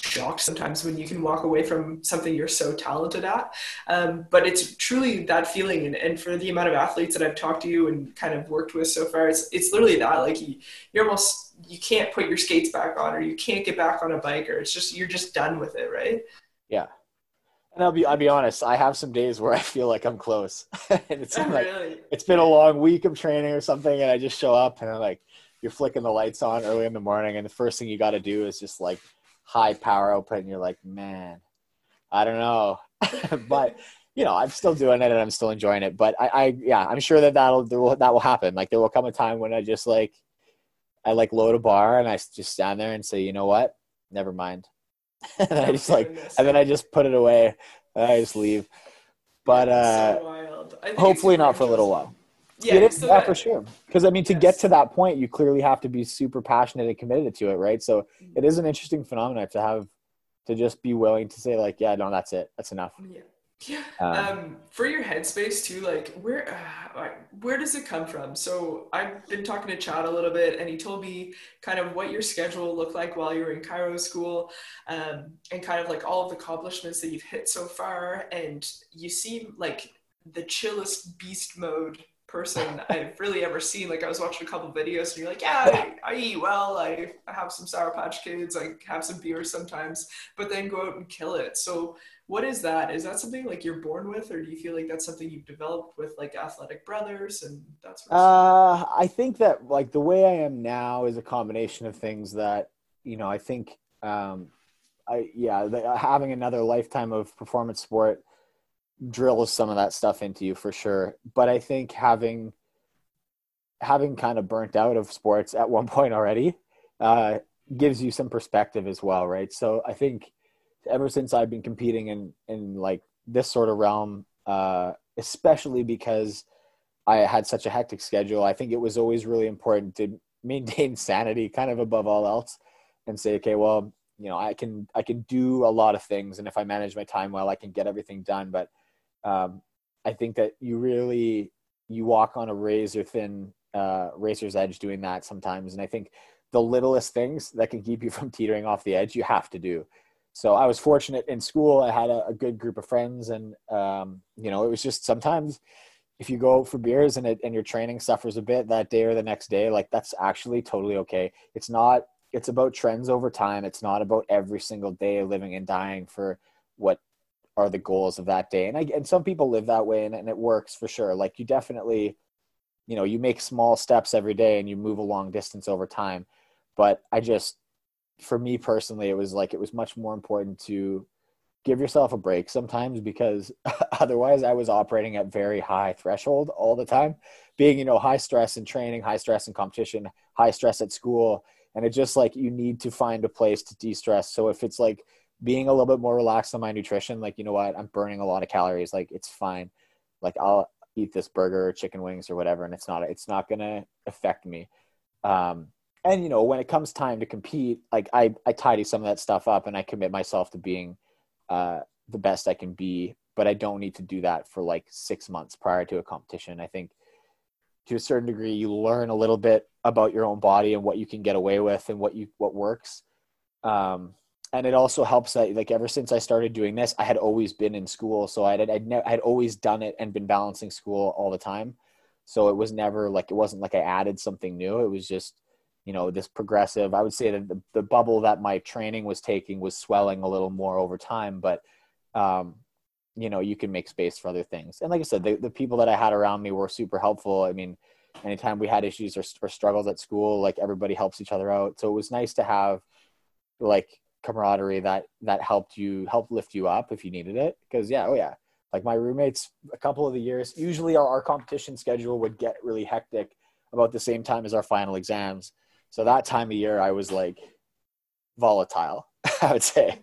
Speaker 1: shocked sometimes when you can walk away from something you're so talented at. Um, but it's truly that feeling. And, and, for the amount of athletes that I've talked to you and kind of worked with so far, it's, it's literally that like you, you're almost, you can't put your skates back on or you can't get back on a bike or it's just, you're just done with it. Right.
Speaker 2: Yeah. And I'll be I'll be honest. I have some days where I feel like I'm close, and it's
Speaker 1: Oh,
Speaker 2: like
Speaker 1: really?
Speaker 2: it's been a long week of training or something, and I just show up and I'm like you're flicking the lights on early in the morning, and the first thing you got to do is just like high power output, and you're like, man, I don't know, but you know, I'm still doing it and I'm still enjoying it. But I, I yeah, I'm sure that that'll there will, that will happen. Like there will come a time when I just like I like load a bar and I just stand there and say, you know what, never mind, and then I just like and then I just put it away and I just leave. But uh,
Speaker 1: so wild. I think it's
Speaker 2: hopefully not for a little while.
Speaker 1: Yeah,
Speaker 2: It is-
Speaker 1: still
Speaker 2: yeah,
Speaker 1: got-
Speaker 2: for sure. Because I mean, to
Speaker 1: Yes.
Speaker 2: get to that point, you clearly have to be super passionate and committed to it, right? So it is an interesting phenomenon to have to just be willing to say, like, yeah, no, that's it, that's enough.
Speaker 1: Yeah. Yeah.
Speaker 2: Um,
Speaker 1: Um, for your headspace too, like where uh, where does it come from? So I've been talking to Chad a little bit, and he told me kind of what your schedule looked like while you were in chiro school, um, and kind of like all of the accomplishments that you've hit so far. And you seem like the chillest beast mode person I've really ever seen. Like I was watching a couple videos, and you're like, yeah, I, I eat well, I, have some Sour Patch Kids, I have some beer sometimes, but then go out and kill it. So what is that? Is that something like you're born with, or do you feel like that's something you've developed with like athletic brothers and that's? sort of?
Speaker 2: Uh, I think that like the way I am now is a combination of things that you know. I think, um, I yeah, the, having another lifetime of performance sport drills some of that stuff into you for sure. But I think having having kind of burnt out of sports at one point already uh, gives you some perspective as well, right? So I think ever since I've been competing in in like this sort of realm, uh, especially because I had such a hectic schedule, I think it was always really important to maintain sanity, kind of above all else, and say, okay, well, you know, I can I can do a lot of things, and if I manage my time well, I can get everything done. But um, I think that you really you walk on a razor thin uh, razor's edge doing that sometimes, and I think the littlest things that can keep you from teetering off the edge, you have to do. So I was fortunate in school. I had a, a good group of friends, and um, you know, it was just sometimes if you go for beers and it, and your training suffers a bit that day or the next day, like that's actually totally okay. It's not. It's about trends over time. It's not about every single day living and dying for what are the goals of that day. And I and some people live that way, and, and it works for sure. Like you definitely, you know, you make small steps every day and you move a long distance over time. But I just for me personally, it was like it was much more important to give yourself a break sometimes because otherwise I was operating at very high threshold all the time, being, you know, high stress in training, high stress in competition, high stress at school. And it just like you need to find a place to de stress. So if it's like being a little bit more relaxed on my nutrition, like, you know what, I'm burning a lot of calories, like it's fine. Like I'll eat this burger or chicken wings or whatever, and it's not, it's not to affect me. Um, and you know when it comes time to compete like i i tidy some of that stuff up and i commit myself to being uh the best i can be but i don't need to do that for like six months prior to a competition i think to a certain degree you learn a little bit about your own body and what you can get away with and what you what works um and it also helps that like ever since i started doing this i had always been in school. So i had i'd, ne- I'd always done it and been balancing school all the time. So it was never like it wasn't like i added something new. It was just you know this progressive i would say that the, the bubble that my training was taking was swelling a little more over time. But um you know you can make space for other things. And like i said the, the people that i had around me were super helpful. I mean anytime we had issues or, or struggles at school like everybody helps each other out. So it was nice to have like camaraderie that that helped you help lift you up if you needed it because yeah oh yeah like my roommates a couple of the years usually our, our competition schedule would get really hectic about the same time as our final exams so that time of year, I was like volatile, I would say,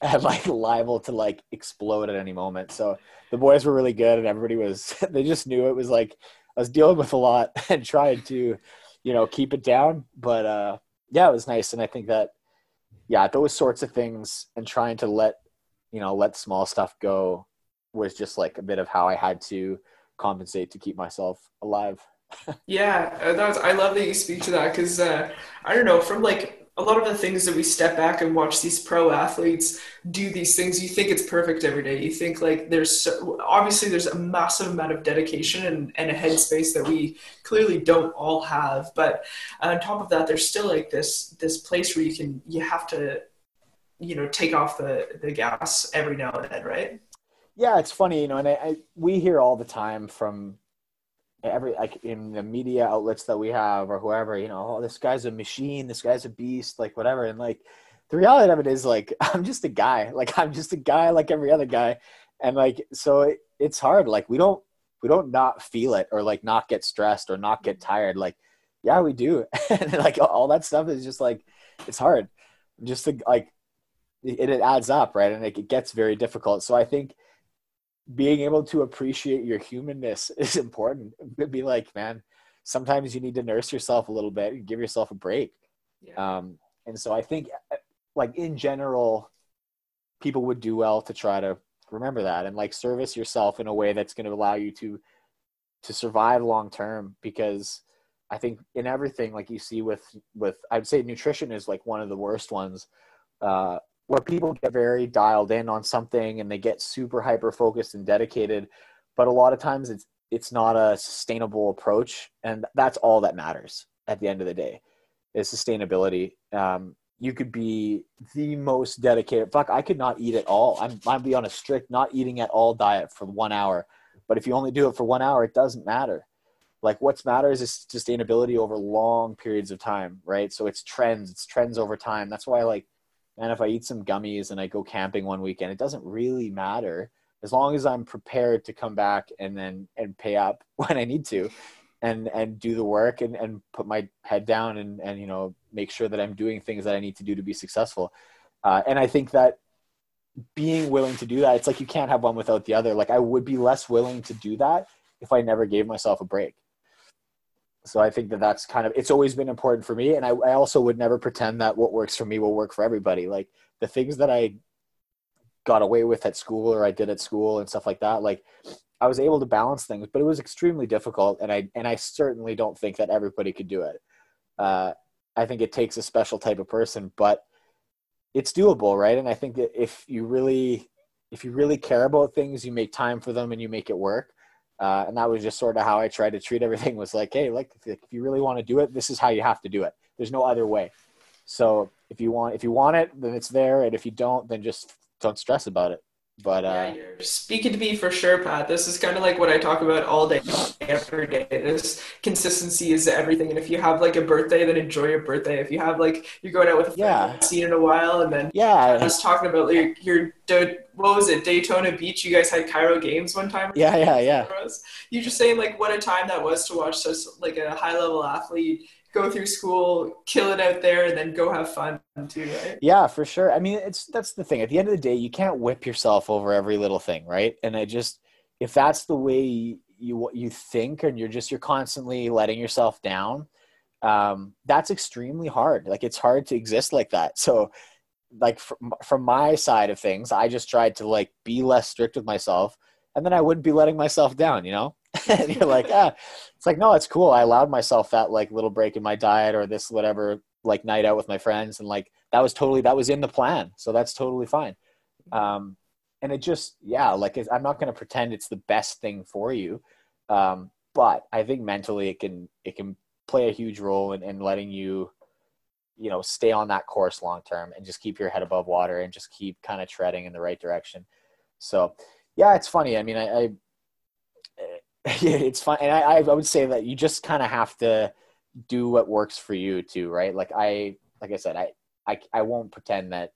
Speaker 2: and like liable to like explode at any moment. So the boys were really good, and everybody was, they just knew it was like I was dealing with a lot and trying to, you know, keep it down. But uh, yeah, it was nice. And I think that, yeah, those sorts of things and trying to let, you know, let small stuff go was just like a bit of how I had to compensate to keep myself alive.
Speaker 1: Yeah, uh, that's I love that you speak to that because uh, I don't know from like a lot of the things that we step back and watch these pro athletes do these things. You think it's perfect every day. You think like there's so, obviously there's a massive amount of dedication and, and a headspace that we clearly don't all have. But uh, on top of that, there's still like this this place where you can you have to you know take off the the gas every now and then, right?
Speaker 2: yeah, it's funny, you know, and I, I, we hear all the time from every like in the media outlets that we have or whoever, you know, oh, this guy's a machine, this guy's a beast, like whatever, and like the reality of it is like I'm just a guy, like I'm just a guy like every other guy, and like so it, it's hard. Like we don't we don't not feel it or like not get stressed or not get tired. Like yeah, we do, and like all that stuff is just like it's hard, just to like it, it adds up, right? And like, it gets very difficult. So I think being able to appreciate your humanness is important. It'd be like, man, sometimes you need to nurse yourself a little bit and give yourself a break. Yeah. Um, and so I think, like in general, people would do well to try to remember that and like service yourself in a way that's going to allow you to to survive long term. Because I think in everything, like you see with with, I'd say nutrition is like one of the worst ones. Uh, where people get very dialed in on something and they get super hyper focused and dedicated but a lot of times it's it's not a sustainable approach and that's all that matters at the end of the day is sustainability. Um, you could be the most dedicated fuck i could not eat at all. I'm i'd be on a strict not eating at all diet for one hour but if you only do it for one hour it doesn't matter. Like what's matters is sustainability over long periods of time right? So it's trends it's trends over time. That's why I like and if I eat some gummies and I go camping one weekend, it doesn't really matter as long as I'm prepared to come back and then and pay up when I need to and and do the work and, and put my head down and and you know make sure that I'm doing things that I need to do to be successful. Uh, and I think that being willing to do that, it's like you can't have one without the other. Like I would be less willing to do that if I never gave myself a break so I think that that's kind of it's always been important for me, and I, I also would never pretend that what works for me will work for everybody. Like the things that I got away with at school or I did at school and stuff like that, like I was able to balance things, but it was extremely difficult, and I and I certainly don't think that everybody could do it. Uh, I think it takes a special type of person, but it's doable, right? And I think that if you really if you really care about things, you make time for them and you make it work. Uh, and that was just sort of how I tried to treat everything was like, hey, like if, if you really want to do it, this is how you have to do it. There's no other way. So if you want if you want it, then it's there, and if you don't, then just don't stress about it. But uh,
Speaker 1: yeah, you're speaking to me for sure, Pat. This is kind of like what I talk about all day, every day. This consistency is everything. And if you have like a birthday, then enjoy your birthday. If you have like you're going out with a friend yeah. seen in a while, and then
Speaker 2: yeah,
Speaker 1: I was talking about like your what was it Daytona Beach? You guys had Chiro Games one time.
Speaker 2: Yeah, yeah, yeah.
Speaker 1: You just saying like what a time that was to watch such like a high level athlete go through school, kill it out there, and then go have fun too, right?
Speaker 2: Yeah, for sure. I mean, it's that's the thing. At the end of the day, you can't whip yourself over every little thing, right? And I just if that's the way you you, you think, and you're just you're constantly letting yourself down, um, that's extremely hard. Like it's hard to exist like that. So, like from from my side of things, I just tried to like be less strict with myself, and then I wouldn't be letting myself down. You know, and you're like, ah, it's like, no, it's cool. I allowed myself that like little break in my diet or this whatever like night out with my friends, and like that was totally that was in the plan, so that's totally fine. Um, and it just yeah, like I'm not going to pretend it's the best thing for you, um, but I think mentally it can it can play a huge role in, in letting you you know stay on that course long term and just keep your head above water and just keep kind of treading in the right direction so yeah it's funny i mean i, I yeah, it's fine. And I, I would say that you just kind of have to do what works for you too, right? Like I, like I said, I, I, I won't pretend that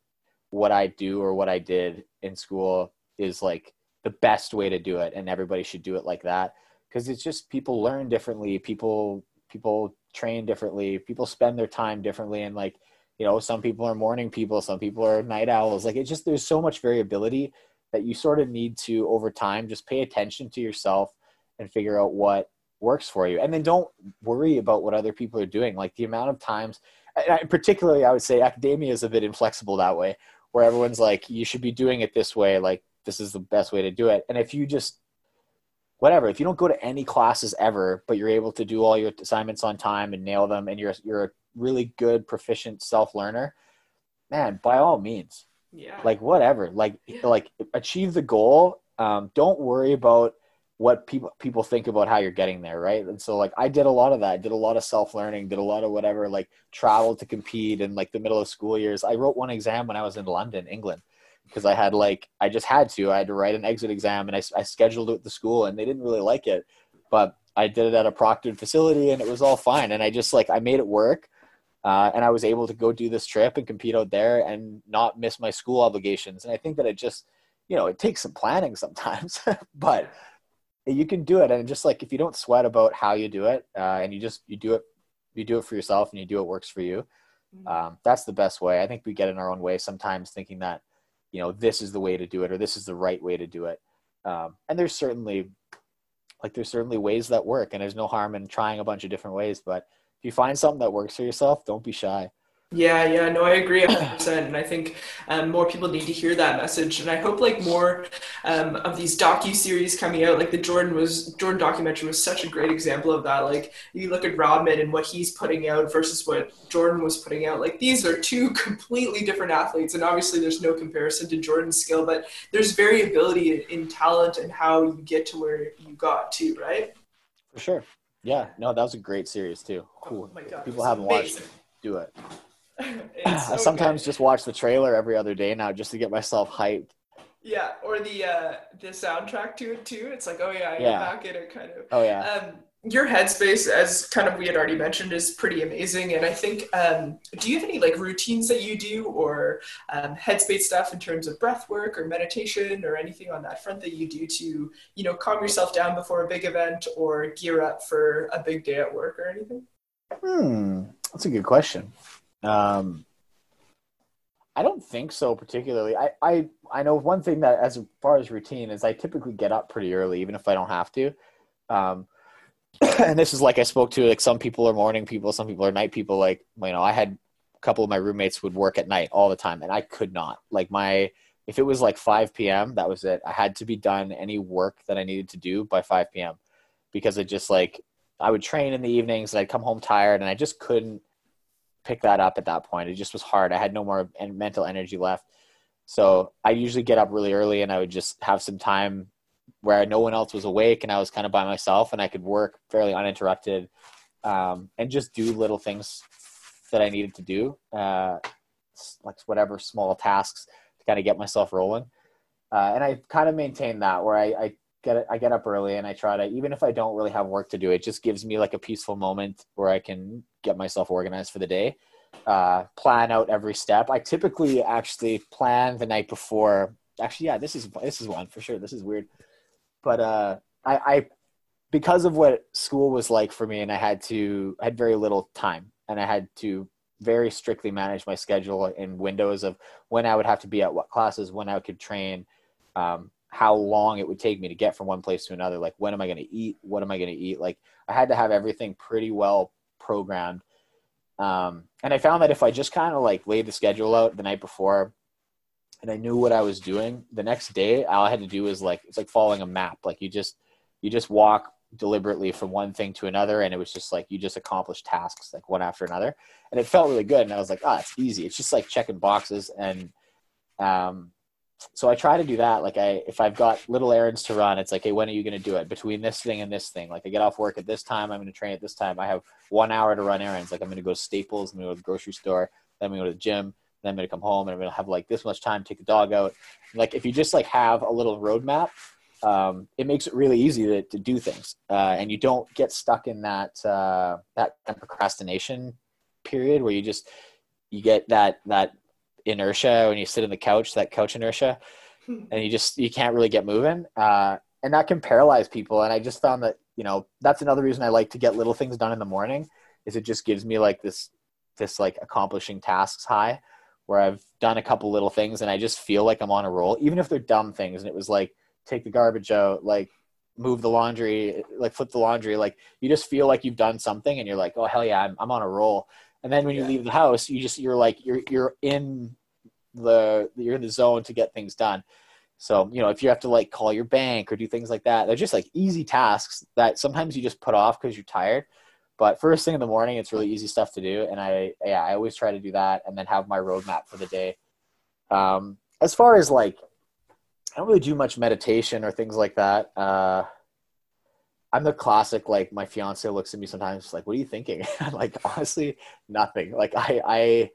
Speaker 2: what I do or what I did in school is like the best way to do it, and everybody should do it like that because it's just people learn differently, people, people train differently, people spend their time differently, and like you know, some people are morning people, some people are night owls. Like it just there's so much variability that you sort of need to over time just pay attention to yourself and figure out what works for you. And then don't worry about what other people are doing. Like the amount of times, and particularly, I would say academia is a bit inflexible that way, where everyone's like, you should be doing it this way. Like, this is the best way to do it. And if you just, whatever, if you don't go to any classes ever, but you're able to do all your assignments on time and nail them, and you're, you're a really good, proficient self learner, man, by all means.
Speaker 1: Yeah.
Speaker 2: Like, whatever. Like, yeah. like achieve the goal. Um, don't worry about what people people think about how you're getting there, right? And so like I did a lot of that, did a lot of self learning, did a lot of whatever, like travel to compete in like the middle of school years. I wrote one exam when I was in London, England, because I had like I just had to. I had to write an exit exam, and I, I scheduled it with the school, and they didn't really like it, but I did it at a proctored facility, and it was all fine. And I just like I made it work, uh, and I was able to go do this trip and compete out there and not miss my school obligations. And I think that it just you know it takes some planning sometimes, but you can do it. And just like if you don't sweat about how you do it, uh, and you just you do it you do it for yourself, and you do what works for you. Mm-hmm. Um, that's the best way. I think we get in our own way sometimes, thinking that you know this is the way to do it or this is the right way to do it um, and there's certainly like there's certainly ways that work and there's no harm in trying a bunch of different ways but if you find something that works for yourself don't be shy
Speaker 1: yeah, yeah, no, I agree 100%. And I think um, more people need to hear that message. And I hope like more um, of these docu series coming out, like the Jordan was Jordan documentary was such a great example of that. Like you look at Rodman and what he's putting out versus what Jordan was putting out. Like these are two completely different athletes, and obviously there's no comparison to Jordan's skill, but there's variability in, in talent and how you get to where you got to, right?
Speaker 2: For sure. Yeah, no, that was a great series too. Cool. Oh my God, People haven't amazing. watched it. Do it. so I sometimes good. just watch the trailer every other day now just to get myself hyped.
Speaker 1: Yeah, or the uh, the soundtrack to it too. It's like, oh yeah, I yeah. back in it kind of.
Speaker 2: Oh yeah.
Speaker 1: Um, your headspace, as kind of we had already mentioned, is pretty amazing. And I think, um, do you have any like routines that you do or um, headspace stuff in terms of breath work or meditation or anything on that front that you do to, you know, calm yourself down before a big event or gear up for a big day at work or anything?
Speaker 2: Hmm, that's a good question. Um, I don't think so particularly. I, I I know one thing that as far as routine is I typically get up pretty early, even if I don't have to. Um, and this is like I spoke to like some people are morning people, some people are night people. Like you know, I had a couple of my roommates would work at night all the time, and I could not. Like my if it was like 5 p.m., that was it. I had to be done any work that I needed to do by 5 p.m. because it just like I would train in the evenings and I'd come home tired and I just couldn't pick that up at that point. It just was hard. I had no more mental energy left. So I usually get up really early and I would just have some time where no one else was awake and I was kind of by myself and I could work fairly uninterrupted um, and just do little things that I needed to do, uh, like whatever small tasks to kind of get myself rolling. Uh, and I kind of maintained that where I, I get I get up early and I try to even if I don't really have work to do, it just gives me like a peaceful moment where I can get myself organized for the day. Uh, plan out every step. I typically actually plan the night before. Actually, yeah, this is this is one for sure. This is weird, but uh, I, I because of what school was like for me, and I had to I had very little time, and I had to very strictly manage my schedule in windows of when I would have to be at what classes, when I could train, um, how long it would take me to get from one place to another. Like, when am I going to eat? What am I going to eat? Like, I had to have everything pretty well programmed. Um, and I found that if I just kind of like laid the schedule out the night before and I knew what I was doing, the next day, all I had to do was like, it's like following a map. Like, you just, you just walk deliberately from one thing to another and it was just like you just accomplished tasks like one after another and it felt really good and i was like oh it's easy it's just like checking boxes and um so I try to do that. Like I, if I've got little errands to run, it's like, hey, when are you going to do it? Between this thing and this thing, like I get off work at this time, I'm going to train at this time. I have one hour to run errands. Like I'm going to go to Staples, I'm going to go to the grocery store, then I'm going to go to the gym, then I'm going to come home, and I'm going to have like this much time to take the dog out. Like if you just like have a little roadmap, um, it makes it really easy to, to do things, uh, and you don't get stuck in that uh, that procrastination period where you just you get that that inertia when you sit in the couch, that couch inertia, and you just you can't really get moving. Uh, and that can paralyze people. And I just found that you know that's another reason I like to get little things done in the morning. Is it just gives me like this this like accomplishing tasks high where I've done a couple little things and I just feel like I'm on a roll, even if they're dumb things. And it was like take the garbage out, like move the laundry, like flip the laundry. Like you just feel like you've done something and you're like, oh hell yeah, I'm, I'm on a roll. And then when you leave the house, you just you're like you're you're in the you're in the zone to get things done. So, you know, if you have to like call your bank or do things like that, they're just like easy tasks that sometimes you just put off because you're tired. But first thing in the morning, it's really easy stuff to do. And I, yeah, I always try to do that and then have my roadmap for the day. Um, as far as like, I don't really do much meditation or things like that. Uh, I'm the classic like my fiance looks at me sometimes like what are you thinking? I'm like honestly nothing. Like I I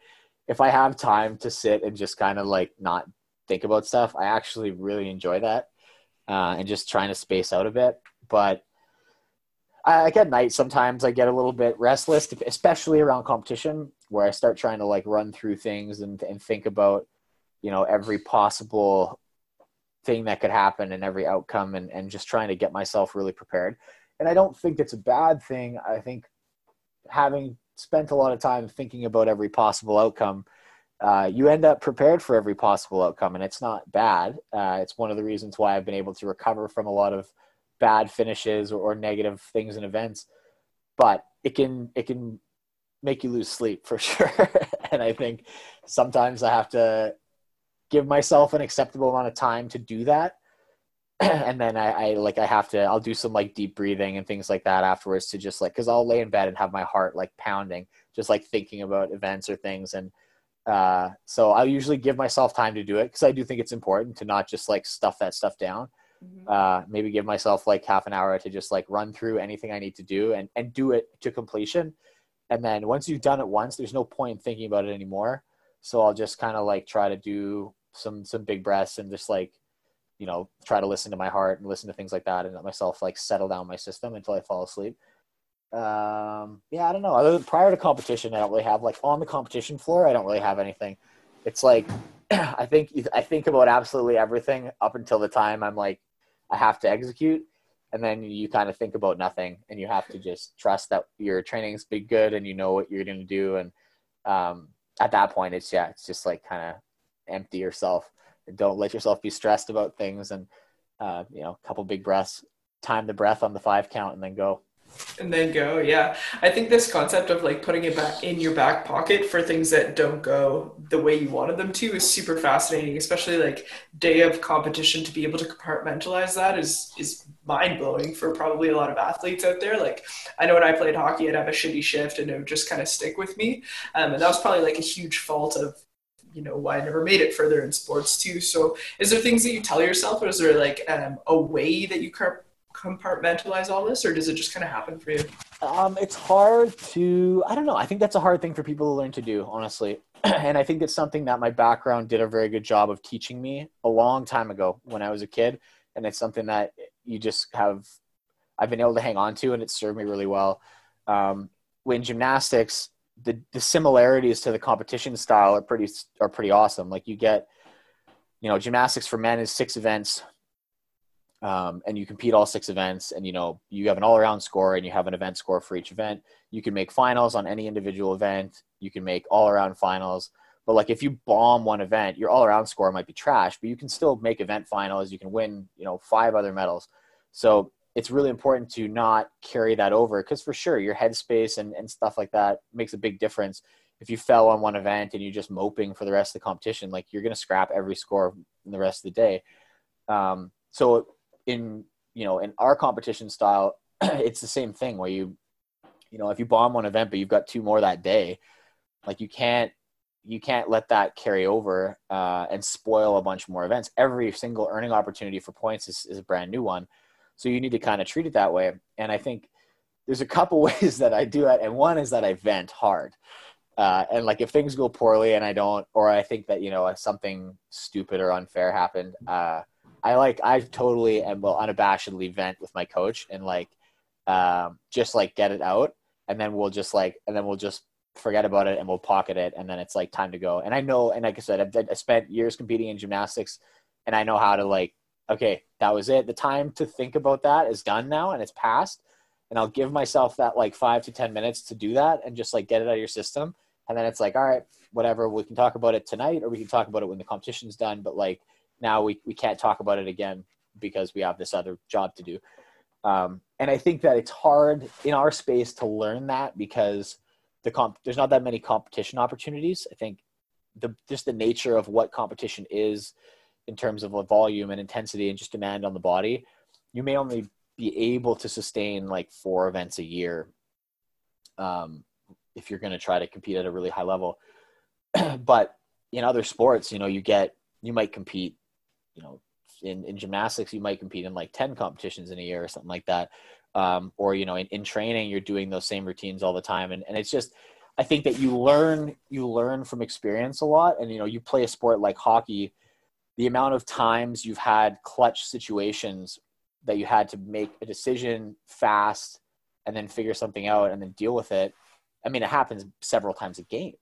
Speaker 2: if I have time to sit and just kind of like not think about stuff. I actually really enjoy that, uh, and just trying to space out a bit. But I, like at night, sometimes I get a little bit restless, especially around competition, where I start trying to like run through things and and think about, you know, every possible thing that could happen and every outcome, and and just trying to get myself really prepared. And I don't think it's a bad thing. I think having spent a lot of time thinking about every possible outcome uh, you end up prepared for every possible outcome, and it's not bad. Uh, it's one of the reasons why I've been able to recover from a lot of bad finishes or, or negative things in events. But it can it can make you lose sleep for sure. and I think sometimes I have to give myself an acceptable amount of time to do that. and then I, I, like I have to I'll do some like deep breathing and things like that afterwards to just like because I'll lay in bed and have my heart like pounding, just like thinking about events or things and uh, so I'll usually give myself time to do it because I do think it's important to not just like stuff that stuff down. Mm-hmm. Uh, maybe give myself like half an hour to just like run through anything I need to do and, and do it to completion. And then once you've done it once, there's no point in thinking about it anymore. So I'll just kind of like try to do some some big breaths and just like you know try to listen to my heart and listen to things like that and let myself like settle down my system until I fall asleep um, yeah, I don't know. Other than prior to competition, I don't really have like on the competition floor. I don't really have anything. It's like I think I think about absolutely everything up until the time I'm like I have to execute, and then you kind of think about nothing, and you have to just trust that your training's be good and you know what you're going to do. And um, at that point, it's yeah, it's just like kind of empty yourself. And don't let yourself be stressed about things, and uh, you know, a couple big breaths, time the breath on the five count, and then go.
Speaker 1: And then go yeah. I think this concept of like putting it back in your back pocket for things that don't go the way you wanted them to is super fascinating especially like day of competition to be able to compartmentalize that is is mind-blowing for probably a lot of athletes out there. Like i know when i played hockey i'd have a shitty shift and it would just kind of stick with me. Um, and that was probably like a huge fault of you know why I never made it further in sports too. So, is there things that you tell yourself, or is there like um, a way that you compartmentalize all this, or does it just kind of happen for you?
Speaker 2: Um, it's hard to. I don't know. I think that's a hard thing for people to learn to do, honestly. and I think it's something that my background did a very good job of teaching me a long time ago when I was a kid, and it's something that you just have. I've been able to hang on to, and it served me really well. Um, when gymnastics, the the similarities to the competition style are pretty are pretty awesome. Like you get, you know, gymnastics for men is six events um, and you compete all six events and you know you have an all-around score and you have an event score for each event. You can make finals on any individual event. You can make all-around finals. But like if you bomb one event your all-around score might be trash but you can still make event finals. You can win you know five other medals. So it's really important to not carry that over because for sure your headspace and, and stuff like that makes a big difference. If you fell on one event and you're just moping for the rest of the competition like you're going to scrap every score in the rest of the day. Um, so in you know in our competition style it's the same thing where you you know if you bomb one event but you've got two more that day like you can't you can't let that carry over uh, and spoil a bunch more events. Every single earning opportunity for points is, is a brand new one so you need to kind of treat it that way. And i think there's a couple ways that i do it and one is that i vent hard. Uh, and like if things go poorly and i don't or i think that you know something stupid or unfair happened uh, I like I totally and will unabashedly vent with my coach and like um, just like get it out. And then we'll just like and then we'll just forget about it and we'll pocket it. And then it's like time to go. And I know and like I said I've, I spent years competing in gymnastics and I know how to like okay that was it. The time to think about that is done now and it's passed. And I'll give myself that like five to ten minutes to do that and just like get it out of your system. And then it's like all right whatever. We can talk about it tonight or we can talk about it when the competition's done. But like now we, we can't talk about it again because we have this other job to do. Um, and I think that it's hard in our space to learn that because the comp there's not that many competition opportunities. I think the just the nature of what competition is in terms of volume and intensity and just demand on the body, you may only be able to sustain like four events a year um, if you're going to try to compete at a really high level. but in other sports, you know, you get you might compete you know, in, in gymnastics, you might compete in like 10 competitions in a year or something like that. Um, or, you know, in, in training, you're doing those same routines all the time. And, and it's just, I think that you learn, you learn from experience a lot. And, you know, you play a sport like hockey, the amount of times you've had clutch situations that you had to make a decision fast and then figure something out and then deal with it. I mean, it happens several times a game.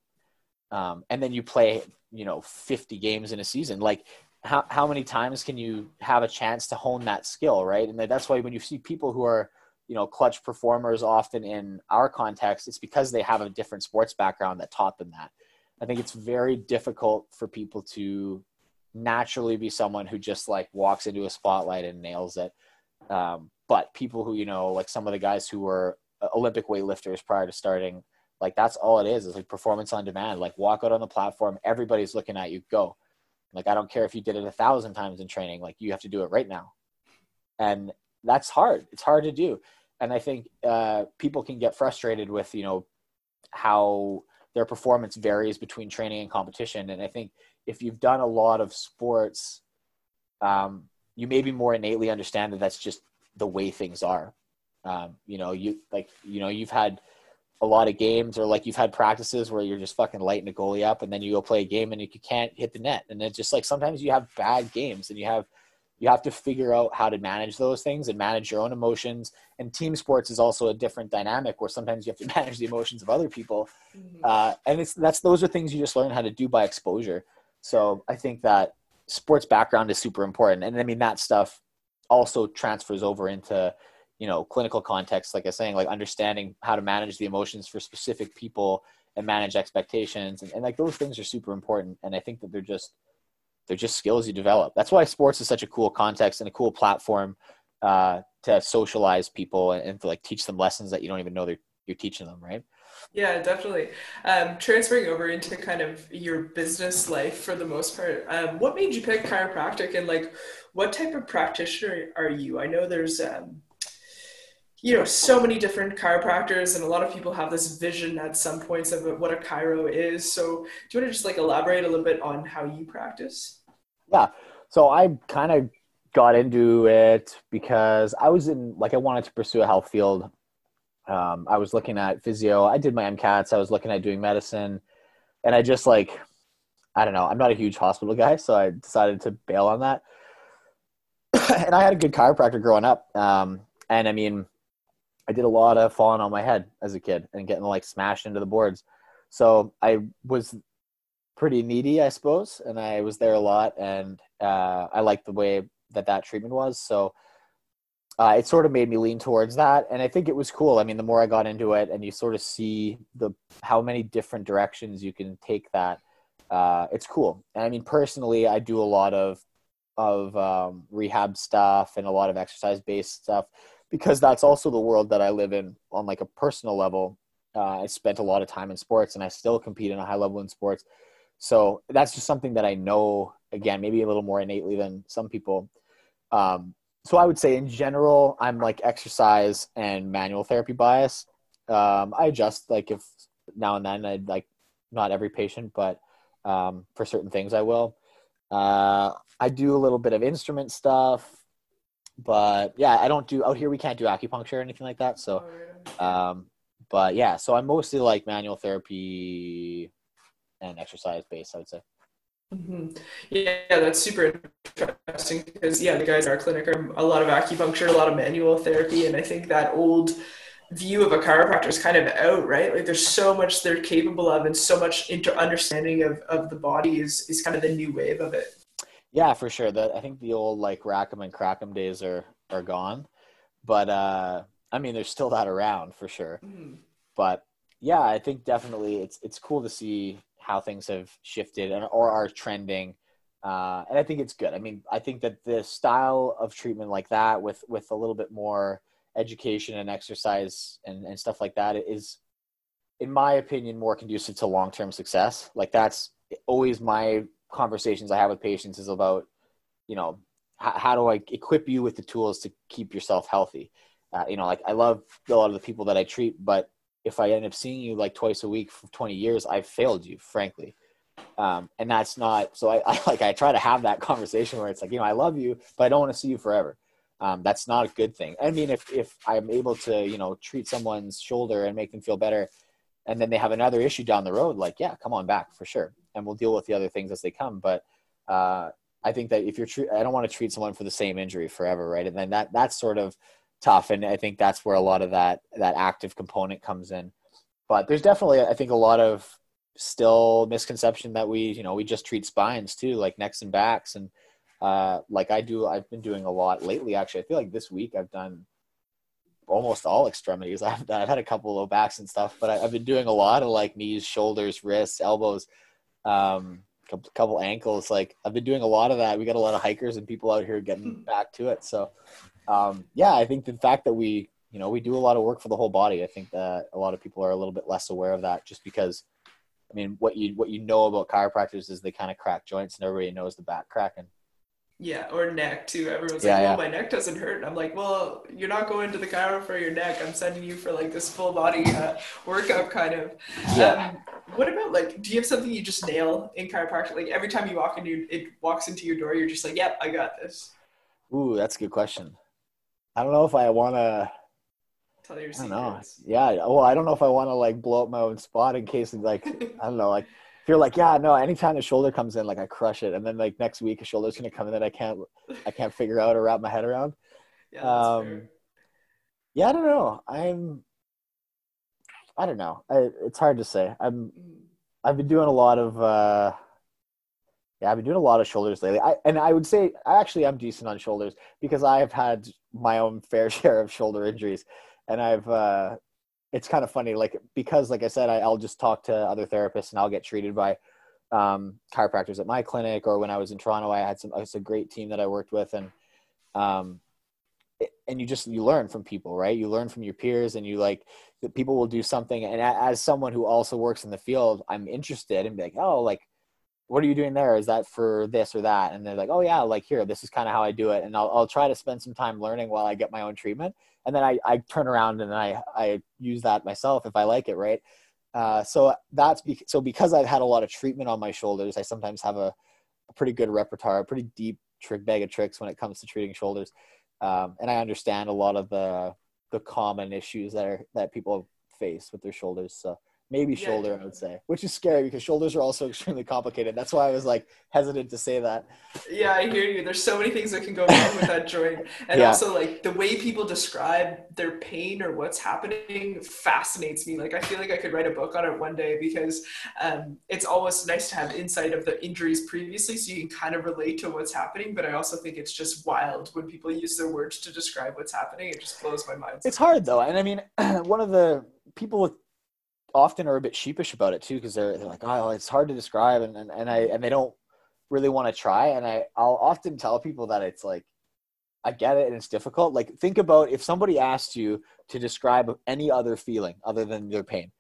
Speaker 2: Um, and then you play, you know, 50 games in a season. Like, how, how many times can you have a chance to hone that skill, right? And that's why when you see people who are, you know, clutch performers often in our context, it's because they have a different sports background that taught them that. I think it's very difficult for people to naturally be someone who just like walks into a spotlight and nails it. Um, but people who, you know, like some of the guys who were Olympic weightlifters prior to starting, like that's all it is, is like performance on demand. Like walk out on the platform, everybody's looking at you, go. Like I don't care if you did it a thousand times in training, like you have to do it right now. And that's hard. It's hard to do. And I think uh, people can get frustrated with, you know, how their performance varies between training and competition. And I think if you've done a lot of sports, um, you maybe more innately understand that that's just the way things are. Um, you know, you like, you know, you've had a lot of games or like you've had practices where you're just fucking lighting a goalie up and then you go play a game and you can't hit the net. And it's just like sometimes you have bad games and you have you have to figure out how to manage those things and manage your own emotions and team sports is also a different dynamic where sometimes you have to manage the emotions of other people mm-hmm. uh, and it's that's those are things you just learn how to do by exposure so i think that sports background is super important and i mean that stuff also transfers over into you know clinical context like i was saying like understanding how to manage the emotions for specific people and manage expectations and, and like those things are super important and i think that they're just they're just skills you develop. That's why sports is such a cool context and a cool platform uh, to socialize people and, and, to like teach them lessons that you don't even know they're you're teaching them, right?
Speaker 1: Yeah, definitely. Um, transferring over into kind of your business life for the most part, um, what made you pick chiropractic and like what type of practitioner are you? I know there's um, you know so many different chiropractors and a lot of people have this vision at some points of what a chiro is so do you want to just like elaborate a little bit on how you practice
Speaker 2: yeah so i kind of got into it because i was in like i wanted to pursue a health field um, i was looking at physio i did my mcats i was looking at doing medicine and i just like i don't know i'm not a huge hospital guy so i decided to bail on that and i had a good chiropractor growing up um, and i mean I did a lot of falling on my head as a kid and getting like smashed into the boards. So I was pretty needy, I suppose, and I was there a lot, and uh, I liked the way that that treatment was. So uh, it sort of made me lean towards that, and I think it was cool. I mean, the more I got into it, and you sort of see the how many different directions you can take that. Uh, it's cool. And I mean, personally, I do a lot of of um, rehab stuff and a lot of exercise based stuff because that's also the world that I live in on like a personal level. Uh, I spent a lot of time in sports and I still compete in a high level in sports. So that's just something that I know, again, maybe a little more innately than some people. Um, so I would say in general, I'm like exercise and manual therapy bias. Um, I adjust like if now and then I'd like not every patient, but um, for certain things I will. Uh, I do a little bit of instrument stuff but yeah, I don't do out here. We can't do acupuncture or anything like that. So, oh, um, but yeah, so I'm mostly like manual therapy and exercise based. I would say.
Speaker 1: Mm-hmm. Yeah, that's super interesting because yeah, the guys in our clinic are a lot of acupuncture, a lot of manual therapy, and I think that old view of a chiropractor is kind of out, right? Like there's so much they're capable of, and so much inter- understanding of of the body is is kind of the new wave of it.
Speaker 2: Yeah, for sure. That I think the old like Rackham and Crackham days are are gone, but uh, I mean, there's still that around for sure. Mm-hmm. But yeah, I think definitely it's it's cool to see how things have shifted and or are trending. Uh, and I think it's good. I mean, I think that the style of treatment like that, with with a little bit more education and exercise and, and stuff like that, is, in my opinion, more conducive to long term success. Like that's always my conversations I have with patients is about, you know, how, how do I equip you with the tools to keep yourself healthy? Uh, you know, like I love a lot of the people that I treat, but if I end up seeing you like twice a week for 20 years, I've failed you, frankly. Um, and that's not, so I, I, like, I try to have that conversation where it's like, you know, I love you, but I don't want to see you forever. Um, that's not a good thing. I mean, if, if I'm able to, you know, treat someone's shoulder and make them feel better, and then they have another issue down the road, like, yeah, come on back for sure and we'll deal with the other things as they come. But uh, I think that if you're tre- I don't want to treat someone for the same injury forever, right? And then that that's sort of tough, and I think that's where a lot of that that active component comes in. But there's definitely I think a lot of still misconception that we you know we just treat spines too, like necks and backs, and uh, like I do. I've been doing a lot lately. Actually, I feel like this week I've done almost all extremities. I've, I've had a couple low backs and stuff, but I, have been doing a lot of like knees, shoulders, wrists, elbows, um, couple, couple ankles. Like I've been doing a lot of that. We got a lot of hikers and people out here getting hmm. back to it. So, um, yeah, I think the fact that we, you know, we do a lot of work for the whole body. I think that a lot of people are a little bit less aware of that just because, I mean, what you, what you know about chiropractors is they kind of crack joints and everybody knows the back cracking.
Speaker 1: Yeah, or neck too. Everyone's yeah, like, "Well, yeah. my neck doesn't hurt." And I'm like, "Well, you're not going to the chiropractor for your neck. I'm sending you for like this full body uh, workout, kind of." Yeah. Um, what about like? Do you have something you just nail in chiropractic? Like every time you walk into it walks into your door, you're just like, "Yep, I got this."
Speaker 2: Ooh, that's a good question. I don't know if I want to.
Speaker 1: Tell your
Speaker 2: secrets. I don't know. Yeah. Well, I don't know if I want to like blow up my own spot in case it's like I don't know like if you're like, yeah, no, anytime the shoulder comes in, like I crush it. And then like next week a shoulder's gonna come in that I can't I can't figure out or wrap my head around. Yeah, um, yeah, I don't know. I'm I don't know. I, it's hard to say. I'm mm. I've been doing a lot of uh yeah, I've been doing a lot of shoulders lately. I, and I would say I actually am decent on shoulders because I have had my own fair share of shoulder injuries, and I've uh, it's kind of funny, like because, like I said, I, will just talk to other therapists and I'll get treated by um, chiropractors at my clinic. Or when I was in Toronto, I had some. It's a great team that I worked with, and um, and you just you learn from people, right? You learn from your peers, and you like people will do something. And as someone who also works in the field, I'm interested and be like, oh, like what are you doing there? Is that for this or that? And they're like, oh yeah, like here, this is kind of how I do it. And I'll, I'll try to spend some time learning while I get my own treatment. And then I, I turn around and I, I use that myself if I like it. Right. Uh, so that's be- so because I've had a lot of treatment on my shoulders, I sometimes have a, a pretty good repertoire, a pretty deep trick bag of tricks when it comes to treating shoulders. Um, and I understand a lot of the, the common issues that are, that people face with their shoulders. So maybe yeah, shoulder, I would say, which is scary because shoulders are also extremely complicated. That's why I was like hesitant to say that.
Speaker 1: Yeah, I hear you. There's so many things that can go wrong with that joint. And yeah. also like the way people describe their pain or what's happening fascinates me. Like I feel like I could write a book on it one day because um, it's always nice to have insight of the injuries previously so you can kind of relate to what's happening. But I also think it's just wild when people use their words to describe what's happening. It just blows my mind.
Speaker 2: It's hard though. And I mean, one of the people with often are a bit sheepish about it too because they're, they're like oh it's hard to describe and, and, and i and they don't really want to try and i i'll often tell people that it's like i get it and it's difficult like think about if somebody asked you to describe any other feeling other than their pain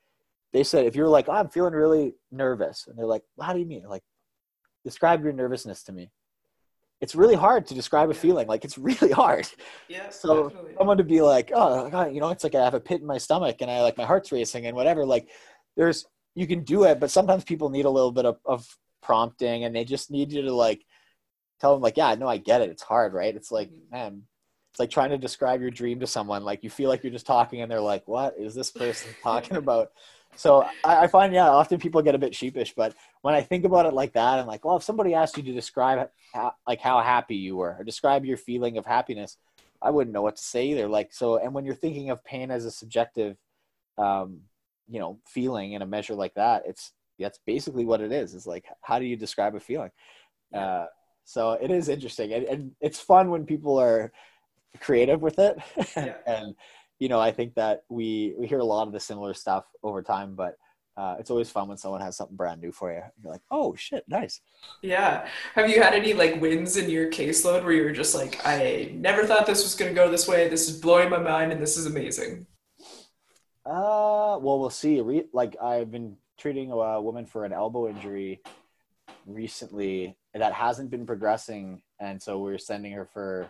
Speaker 2: they said if you're like oh, i'm feeling really nervous and they're like well, how do you mean? Like describe your nervousness to me it's really hard to describe a feeling. Like it's really hard.
Speaker 1: Yeah.
Speaker 2: So definitely. someone to be like, oh, God, you know, it's like I have a pit in my stomach and I like my heart's racing and whatever. Like there's you can do it, but sometimes people need a little bit of, of prompting and they just need you to like tell them like, yeah, no, I get it. It's hard, right? It's like, mm-hmm. man, it's like trying to describe your dream to someone. Like you feel like you're just talking and they're like, what is this person talking about? So I, I, find, yeah, often people get a bit sheepish, but when I think about it like that, I'm like, well, if somebody asked you to describe how, like how happy you were or describe your feeling of happiness, I wouldn't know what to say either. Like, so, and when you're thinking of pain as a subjective, um, you know, feeling in a measure like that, it's, that's basically what it it's Is like, how do you describe a feeling? Uh, so it is interesting and, and it's fun when people are creative with it yeah. and you know, I think that we we hear a lot of the similar stuff over time, but uh, it's always fun when someone has something brand new for you. You're like, oh shit, nice.
Speaker 1: Yeah. Have you had any like wins in your caseload where you were just like, I never thought this was going to go this way. This is blowing my mind, and this is amazing.
Speaker 2: Uh, well, we'll see. Re- like I've been treating a woman for an elbow injury recently that hasn't been progressing, and so we're sending her for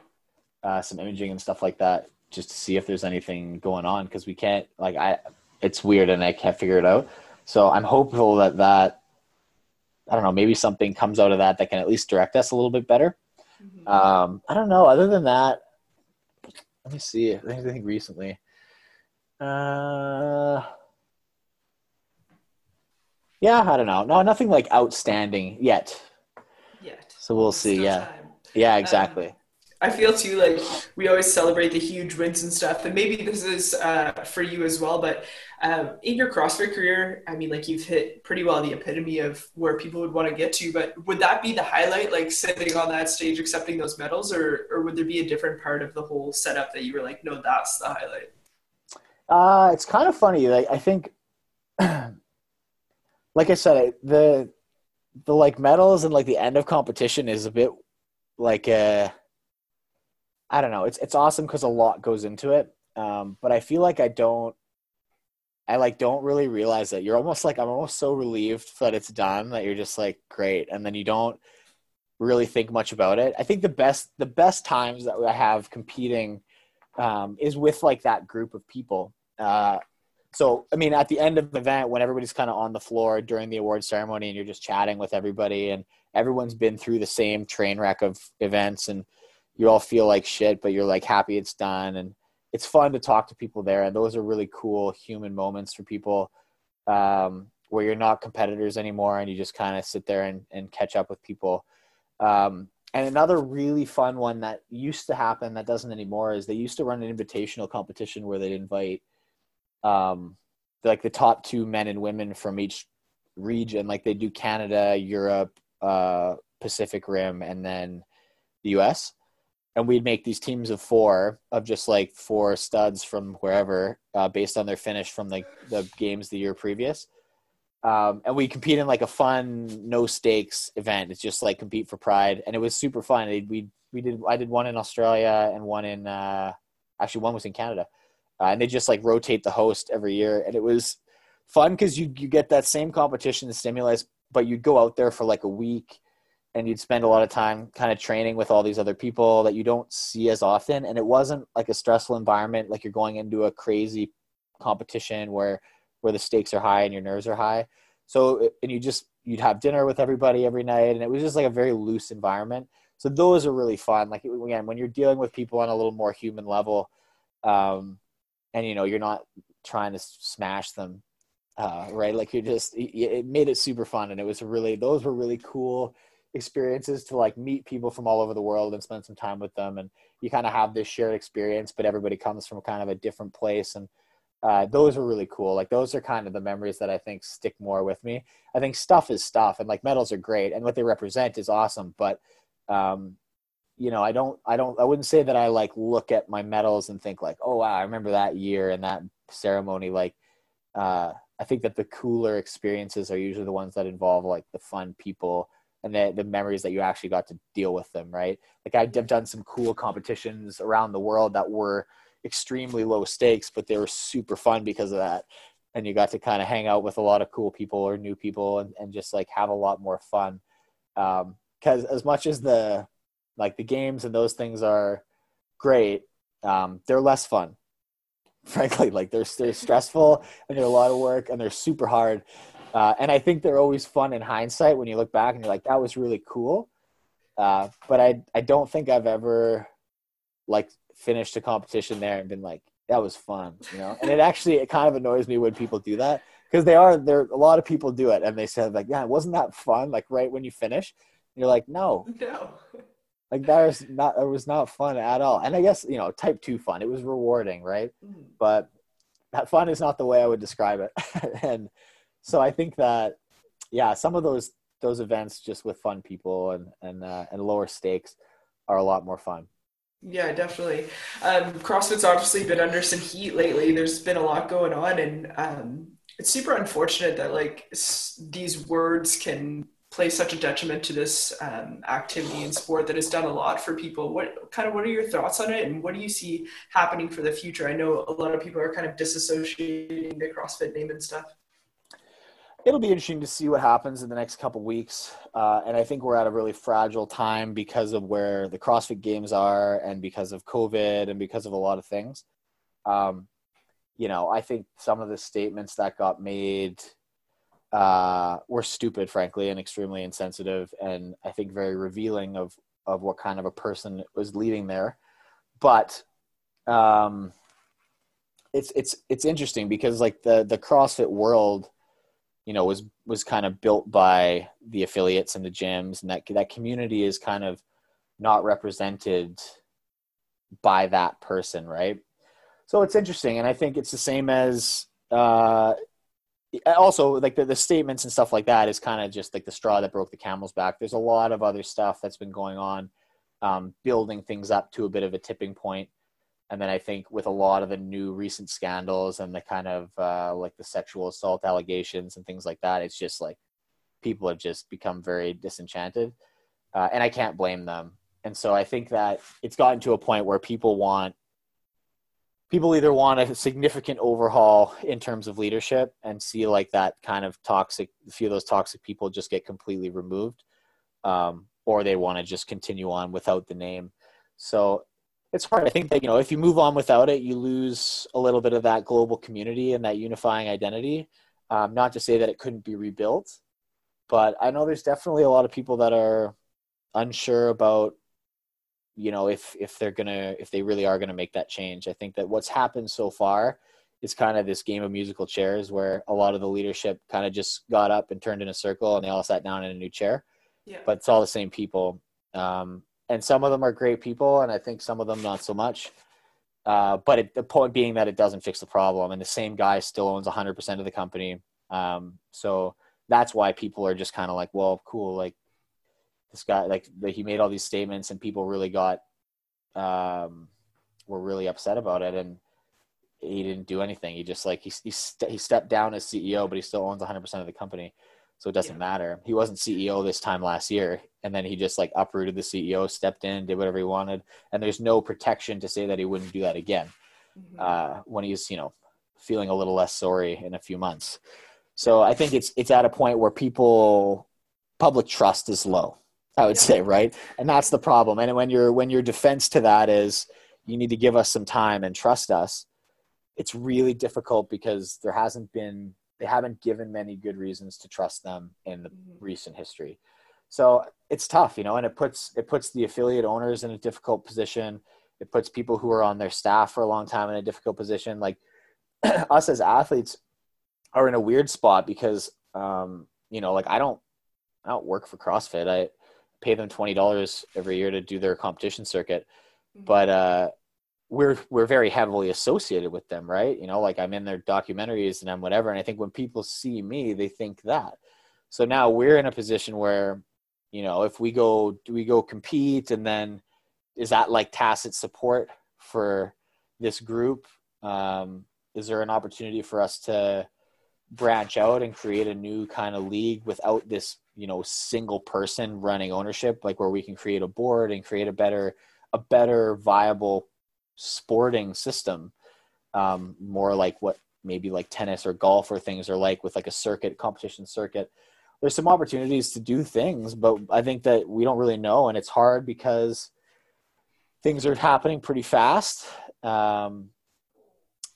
Speaker 2: uh, some imaging and stuff like that just to see if there's anything going on because we can't like I it's weird and I can't figure it out. So I'm hopeful that that I don't know maybe something comes out of that that can at least direct us a little bit better. Mm-hmm. Um, I don't know. Other than that, let me see. I think recently. Uh, yeah, I don't know. No, nothing like outstanding yet.
Speaker 1: Yet.
Speaker 2: So we'll see. Yeah. Time. Yeah, um, exactly. Um,
Speaker 1: I feel too like we always celebrate the huge wins and stuff, and maybe this is uh, for you as well. But um, in your CrossFit career, I mean, like you've hit pretty well the epitome of where people would want to get to. But would that be the highlight, like sitting on that stage accepting those medals, or or would there be a different part of the whole setup that you were like, no, that's the highlight?
Speaker 2: Uh, it's kind of funny. Like I think, like I said, the the like medals and like the end of competition is a bit like a uh, I don't know. It's it's awesome because a lot goes into it. Um, but I feel like I don't. I like don't really realize that you're almost like I'm almost so relieved that it's done that you're just like great, and then you don't really think much about it. I think the best the best times that I have competing um, is with like that group of people. Uh, so I mean, at the end of the event, when everybody's kind of on the floor during the award ceremony, and you're just chatting with everybody, and everyone's been through the same train wreck of events, and you all feel like shit, but you're like happy it's done. And it's fun to talk to people there. And those are really cool human moments for people um, where you're not competitors anymore and you just kind of sit there and, and catch up with people. Um, and another really fun one that used to happen that doesn't anymore is they used to run an invitational competition where they'd invite um, like the top two men and women from each region. Like they do Canada, Europe, uh, Pacific Rim, and then the US and we'd make these teams of four of just like four studs from wherever uh, based on their finish from like the games the year previous. Um, and we compete in like a fun no stakes event. It's just like compete for pride. And it was super fun. We we did i did one in australia and one in uh, actually one was in canada. Uh, and they just like rotate the host every year. And it was fun because you you get that same competition stimulus but you'd go out there for like a week and you'd spend a lot of time kind of training with all these other people that you don't see as often and it wasn't like a stressful environment like you're going into a crazy competition where where the stakes are high and your nerves are high. So and you just you'd have dinner with everybody every night and it was just like a very loose environment. So those are really fun. Like again when you're dealing with people on a little more human level um and you know you're not trying to smash them uh, right? Like you're just it made it super fun and it was really those were really cool experiences to like meet people from all over the world and spend some time with them and you kind of have this shared experience but everybody comes from kind of a different place and uh, those were really cool. Like those are kind of the memories that i think stick more with me. I think stuff is stuff and like medals are great and what they represent is awesome but um, you know i don't i don't i wouldn't say that i like look at my medals and think like oh wow i remember that year and that ceremony like uh, i think that the cooler experiences are usually the ones that involve like the fun people and the, the memories that you actually got to deal with them, right? Like I've done some cool competitions around the world that were extremely low stakes, but they were super fun because of that. And you got to kind of hang out with a lot of cool people or new people and, and just like have a lot more fun. Um, cause as much as the, like the games and those things are great, um, they're less fun frankly like they're, they're stressful and they're a lot of work and they're super hard uh, and I think they're always fun in hindsight when you look back and you're like, that was really cool. Uh, but I, I don't think I've ever like finished a competition there and been like, that was fun, you know? And it actually, it kind of annoys me when people do that because they are, there, a lot of people do it and they said like, yeah, wasn't that fun? Like right when you finish, you're like, no,
Speaker 1: no,
Speaker 2: like that was not, it was not fun at all. And I guess, you know, type two fun, it was rewarding, right? Mm. But that fun is not the way I would describe it. and, so I think that yeah, some of those those events just with fun people and and uh, and lower stakes are a lot more fun.
Speaker 1: Yeah, definitely. Um, CrossFit's obviously been under some heat lately. There's been a lot going on, and um, it's super unfortunate that like s- these words can play such a detriment to this um, activity and sport that has done a lot for people. What kind of what are your thoughts on it, and what do you see happening for the future? I know a lot of people are kind of disassociating the CrossFit name and stuff
Speaker 2: it'll be interesting to see what happens in the next couple weeks. Uh, and I think we're at a really fragile time because of where the CrossFit Games are, and because of COVID, and because of a lot of things. Um, you know, I think some of the statements that got made uh, were stupid, frankly, and extremely insensitive, and I think very revealing of of what kind of a person was leading there. But um, it's it's it's interesting because like the the CrossFit world you know was was kind of built by the affiliates and the gyms and that that community is kind of not represented by that person right? So it's interesting and i think it's the same as uh also like the, the statements and stuff like that is kind of just like the straw that broke the camel's back. There's a lot of other stuff that's been going on um, building things up to a bit of a tipping point and then I think with a lot of the new recent scandals and the kind of uh, like the sexual assault allegations and things like that, it's just like people have just become very disenchanted, uh, and I can't blame them. And so I think that it's gotten to a point where people want people either want a significant overhaul in terms of leadership and see like that kind of toxic a few of those toxic people just get completely removed um, or they want to just continue on without the name so it's hard. I think that you know if you move on without it, you lose a little bit of that global community and that unifying identity. Um, not to say that it couldn't be rebuilt, but I know there's definitely a lot of people that are unsure about you know if if they're gonna if they really are gonna make that change. I think that what's happened so far is kind of this game of musical chairs where a lot of the leadership kind of just got up and turned in a circle and they all sat down in a new chair. Yeah. But it's all the same people. Um, and some of them are great people, and I think some of them not so much. Uh, but it, the point being that it doesn't fix the problem, and the same guy still owns 100% of the company. Um, so that's why people are just kind of like, well, cool, like this guy, like the, he made all these statements, and people really got, um, were really upset about it, and he didn't do anything. He just like he he, st- he stepped down as CEO, but he still owns 100% of the company so it doesn't yeah. matter. He wasn't CEO this time last year, and then he just like uprooted the CEO, stepped in, did whatever he wanted, and there's no protection to say that he wouldn't do that again mm-hmm. uh, when he's you know feeling a little less sorry in a few months. So I think it's it's at a point where people public trust is low. I would yeah. say right, and that's the problem. And when your when your defense to that is you need to give us some time and trust us, it's really difficult because there hasn't been they haven't given many good reasons to trust them in the mm-hmm. recent history. So it's tough, you know, and it puts it puts the affiliate owners in a difficult position. It puts people who are on their staff for a long time in a difficult position. Like us as athletes are in a weird spot because um, you know, like I don't I don't work for CrossFit. I pay them twenty dollars every year to do their competition circuit. Mm-hmm. But uh we're we're very heavily associated with them, right? You know, like I'm in their documentaries and I'm whatever. And I think when people see me, they think that. So now we're in a position where, you know, if we go, do we go compete, and then is that like tacit support for this group? Um, is there an opportunity for us to branch out and create a new kind of league without this, you know, single person running ownership, like where we can create a board and create a better, a better viable sporting system, um, more like what maybe like tennis or golf or things are like with like a circuit competition circuit. There's some opportunities to do things, but I think that we don't really know, and it's hard because things are happening pretty fast. Um,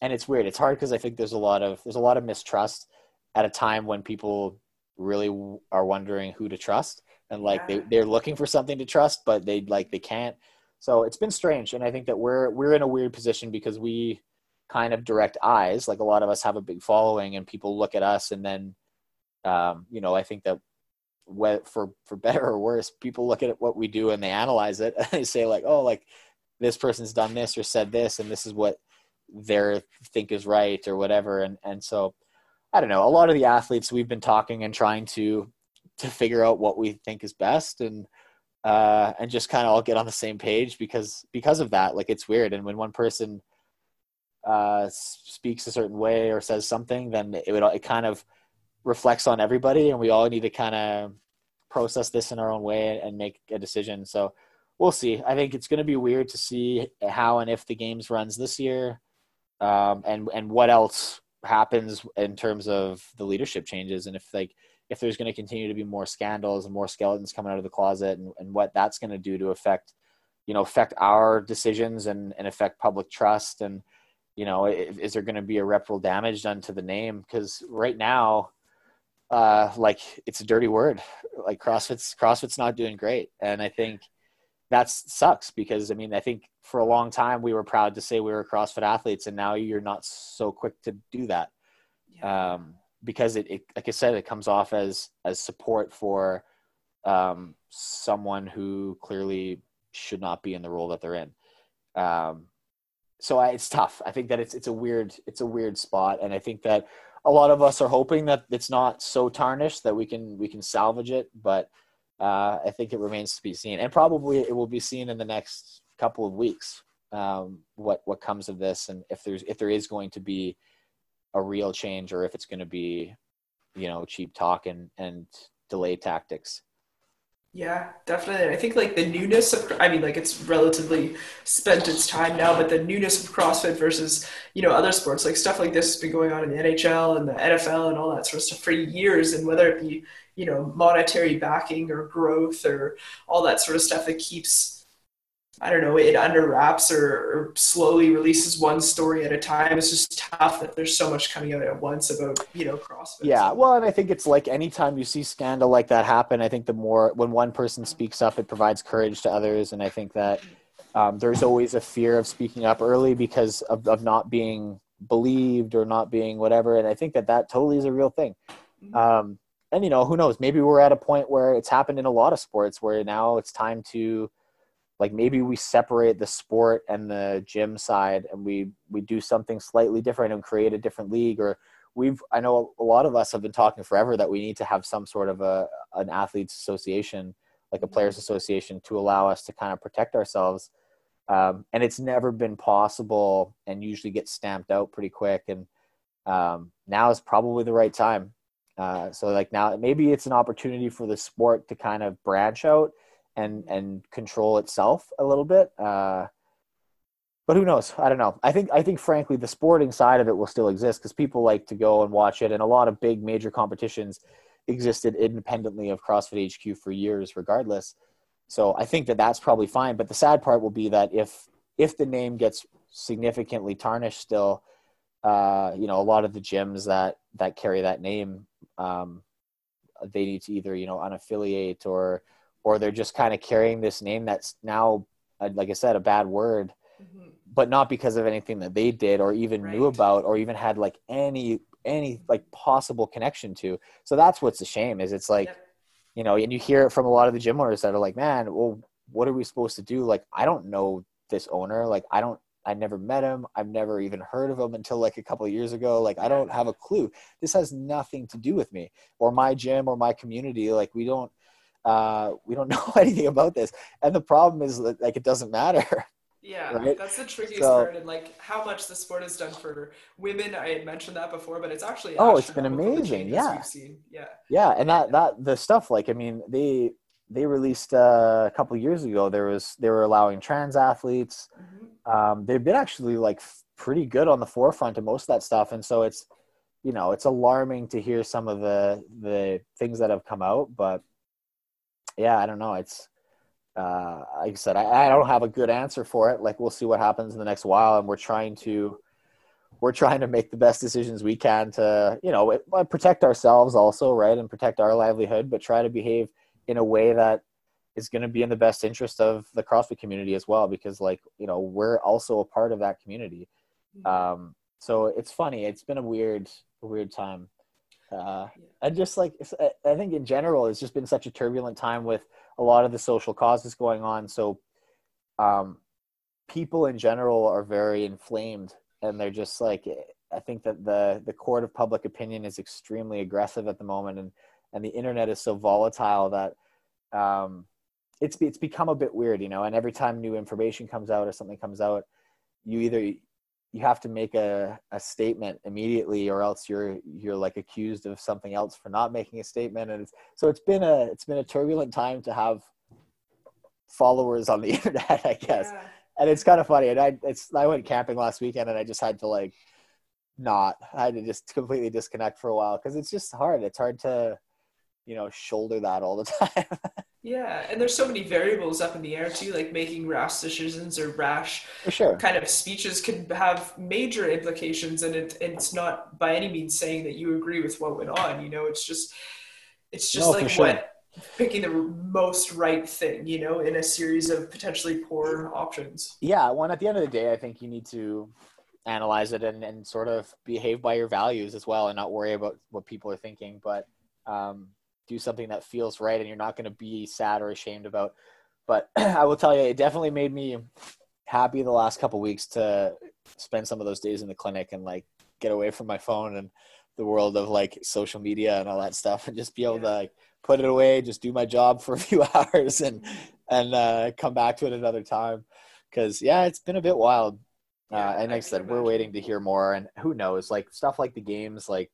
Speaker 2: and it's weird. It's hard because I think there's a lot of there's a lot of mistrust at a time when people really are wondering who to trust and like yeah. they, they're looking for something to trust but they like they can't so it's been strange, and I think that we're we're in a weird position because we kind of direct eyes. Like a lot of us have a big following, and people look at us, and then um, you know I think that for for better or worse, people look at what we do and they analyze it, and they say like, oh, like this person's done this or said this, and this is what they think is right or whatever, and and so. I don't know. A lot of the athletes we've been talking and trying to to figure out what we think is best, and uh, and just kind of all get on the same page because because of that. Like it's weird, and when one person uh, speaks a certain way or says something, then it would it kind of reflects on everybody, and we all need to kind of process this in our own way and make a decision. So we'll see. I think it's going to be weird to see how and if the games runs this year, um, and and what else happens in terms of the leadership changes, and if like if there's going to continue to be more scandals and more skeletons coming out of the closet and, and what that's going to do to affect you know affect our decisions and, and affect public trust and you know is, is there going to be irreparable damage done to the name? Because right now uh like it's a dirty word. Like crossfit's crossfit's not doing great. And i think that sucks because i mean i think for a long time we were proud to say we were crossfit athletes and now you're not so quick to do that. Yeah. um because it, it, like I said, it comes off as as support for um, someone who clearly should not be in the role that they're in. Um, so I, it's tough. I think that it's it's a weird it's a weird spot, and I think that a lot of us are hoping that it's not so tarnished that we can we can salvage it, but uh, I think it remains to be seen, and probably it will be seen in the next couple of weeks um, what what comes of this, and if there's if there is going to be a real change, or if it's going to be, you know, cheap talk and and delay tactics.
Speaker 1: Yeah, definitely. I think like the newness of, I mean, like it's relatively spent its time now, but the newness of CrossFit versus, you know, other sports, like stuff like this has been going on in the NHL and the NFL and all that sort of stuff for years. And whether it be, you know, monetary backing or growth or all that sort of stuff that keeps I don't know, it under wraps or, or, slowly releases one story at a time. It's just tough that there's so much coming out at once about, you know, CrossFit.
Speaker 2: Yeah. Well, and I think it's like anytime you see scandal like that happen, I think the more, when one person speaks up, it provides courage to others. And I think that um, there's always a fear of speaking up early because of, of not being believed or not being whatever. And I think that that totally is a real thing. Mm-hmm. Um, and, you know, who knows? Maybe we're at a point where it's happened in a lot of sports where now it's time to, like maybe we separate the sport and the gym side and we we do something slightly different and create a different league or we've i know a lot of us have been talking forever that we need to have some sort of a an athletes association like a players association to allow us to kind of protect ourselves. Um, and it's never been possible and usually gets stamped out pretty quick and um, now is probably the right time. Uh, so like now maybe it's an opportunity for the sport to kind of branch out and and control itself a little bit. Uh, but who knows? I don't know. I think I think frankly the sporting side of it will still exist because people like to go and watch it, and a lot of big major competitions existed independently of CrossFit HQ for years, regardless. So I think that that's probably fine. But the sad part will be that if if the name gets significantly tarnished, still, uh, you know, a lot of the gyms that that carry that name, um, they need to either you know unaffiliate or or they're just kind of carrying this name that's now, uh, like I said, a bad word, mm-hmm. but not because of anything that they did or even right. knew about or even had like any any like possible connection to. So that's what's a shame is it's like, yep. you know, and you hear it from a lot of the gym owners that are like, man, well, what are we supposed to do? Like, I don't know this owner. Like, I don't, I never met him. I've never even heard of him until like a couple of years ago. Like, I don't have a clue. This has nothing to do with me or my gym or my community. Like, we don't, uh, we don't know anything about this. And the problem is that like it doesn't matter
Speaker 1: yeah right? that's the trickiest so, part and like how much the sport has done for women i had mentioned that before but it's actually
Speaker 2: oh it's been amazing yeah.
Speaker 1: yeah. Yeah
Speaker 2: and that that the stuff like i mean they they released uh, a couple years ago there was they were allowing trans athletes. Mm-hmm. um, they've been actually like pretty good on the forefront of most of that stuff and so it's you know it's alarming to hear some of the the things that have come out but yeah, I don't know. It's uh, like I said, I, I don't have a good answer for it. Like we'll see what happens in the next while, and we're trying to we're trying to make the best decisions we can to you know protect ourselves also, right, and protect our livelihood, but try to behave in a way that is going to be in the best interest of the CrossFit community as well, because like you know we're also a part of that community. Mm-hmm. Um, so it's funny. It's been a weird, weird time. Uh, and just like I think in general, it's just been such a turbulent time with a lot of the social causes going on. So, um, people in general are very inflamed, and they're just like I think that the the court of public opinion is extremely aggressive at the moment, and and the internet is so volatile that um, it's it's become a bit weird, you know. And every time new information comes out or something comes out, you either you have to make a, a statement immediately or else you're you're like accused of something else for not making a statement. And it's, so it's been a it's been a turbulent time to have followers on the internet i guess. Yeah. and it's kind of funny. And i it's i went camping last weekend and i just had to like not i had to just completely disconnect for a while because it's just hard. It's hard to you know shoulder that all the time
Speaker 1: yeah and there's so many variables up in the air too like making rash decisions or rash
Speaker 2: sure.
Speaker 1: kind of speeches can have major implications and it, it's not by any means saying that you agree with what went on you know it's just it's just no, like sure. what picking the most right thing you know in a series of potentially poor options
Speaker 2: yeah well at the end of the day i think you need to analyze it and, and sort of behave by your values as well and not worry about what people are thinking but um, do something that feels right and you're not going to be sad or ashamed about but i will tell you it definitely made me happy the last couple weeks to spend some of those days in the clinic and like get away from my phone and the world of like social media and all that stuff and just be able yeah. to like put it away just do my job for a few hours and and uh, come back to it another time because yeah it's been a bit wild yeah, uh, and like I said, we're waiting to hear more. And who knows, like stuff like the games, like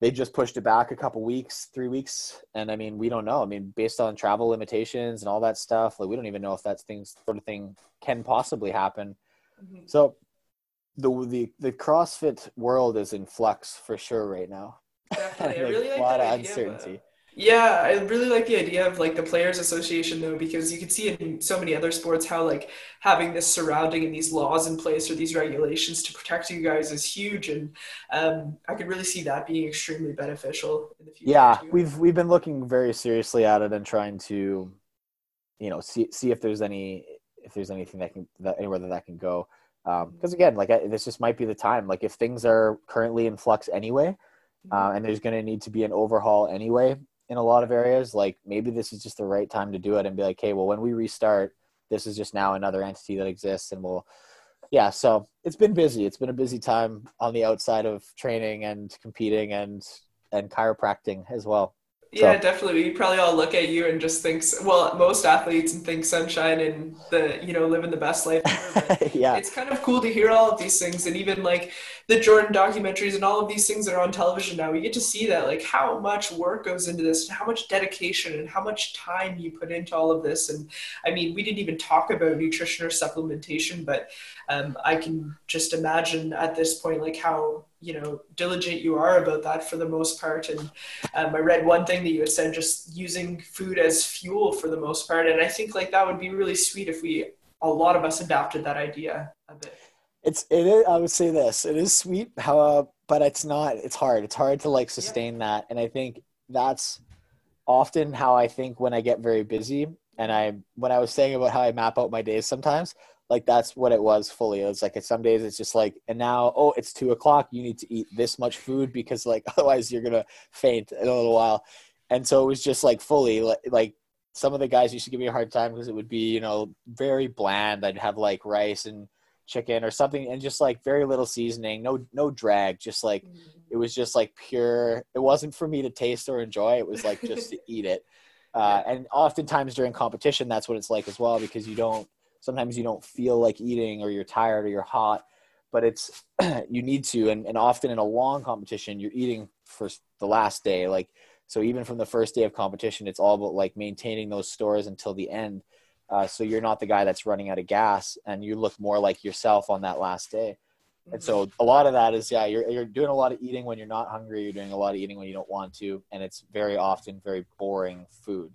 Speaker 2: they just pushed it back a couple weeks, three weeks, and I mean, we don't know. I mean, based on travel limitations and all that stuff, like we don't even know if that things sort of thing can possibly happen. Mm-hmm. So, the the the CrossFit world is in flux for sure right now.
Speaker 1: Definitely, I really like a lot of uncertainty. Yeah, I really like the idea of like the players association though because you can see in so many other sports how like having this surrounding and these laws in place or these regulations to protect you guys is huge and um, I could really see that being extremely beneficial in the future.
Speaker 2: Yeah, too. we've we've been looking very seriously at it and trying to you know see see if there's any if there's anything that can that anywhere that that can go because um, again like I, this just might be the time like if things are currently in flux anyway uh, mm-hmm. and there's going to need to be an overhaul anyway in a lot of areas like maybe this is just the right time to do it and be like hey well when we restart this is just now another entity that exists and we'll yeah so it's been busy it's been a busy time on the outside of training and competing and and chiropractic as well
Speaker 1: yeah, so. definitely. We probably all look at you and just think, well, most athletes and think sunshine and the, you know, living the best life. Yeah. It's kind of cool to hear all of these things. And even like the Jordan documentaries and all of these things that are on television now, we get to see that like how much work goes into this and how much dedication and how much time you put into all of this. And I mean, we didn't even talk about nutrition or supplementation, but um, I can just imagine at this point, like how you know diligent you are about that for the most part. And um, i read one thing that you had said just using food as fuel for the most part. And i think like that would be really sweet if we a lot of us adopted that idea a bit
Speaker 2: it's it is i would say this it is sweet how uh, but it's not it's hard it's hard to like sustain yeah. that and i think that's often how i think when i get very busy and i when i was saying about how i map out my days sometimes like that's what it was fully. It was like some days it's just like, and now oh it's two o'clock. You need to eat this much food because like otherwise you're gonna faint in a little while. And so it was just like fully like, like some of the guys used to give me a hard time because it would be you know very bland. I'd have like rice and chicken or something and just like very little seasoning no no drag just like mm-hmm. it was just like pure it wasn't for me to taste or enjoy it was like just to eat it. Uh, and oftentimes during competition that's what it's like as well because you don't sometimes you don't feel like eating or you're tired or you're hot but it's you need to and, and often in a long competition you're eating for the last day like so even from the first day of competition it's all about like maintaining those stores until the end uh, so you're not the guy that's running out of gas and you look more like yourself on that last day and so a lot of that is yeah you're, you're doing a lot of eating when you're not hungry you're doing a lot of eating when you don't want to and it's very often very boring food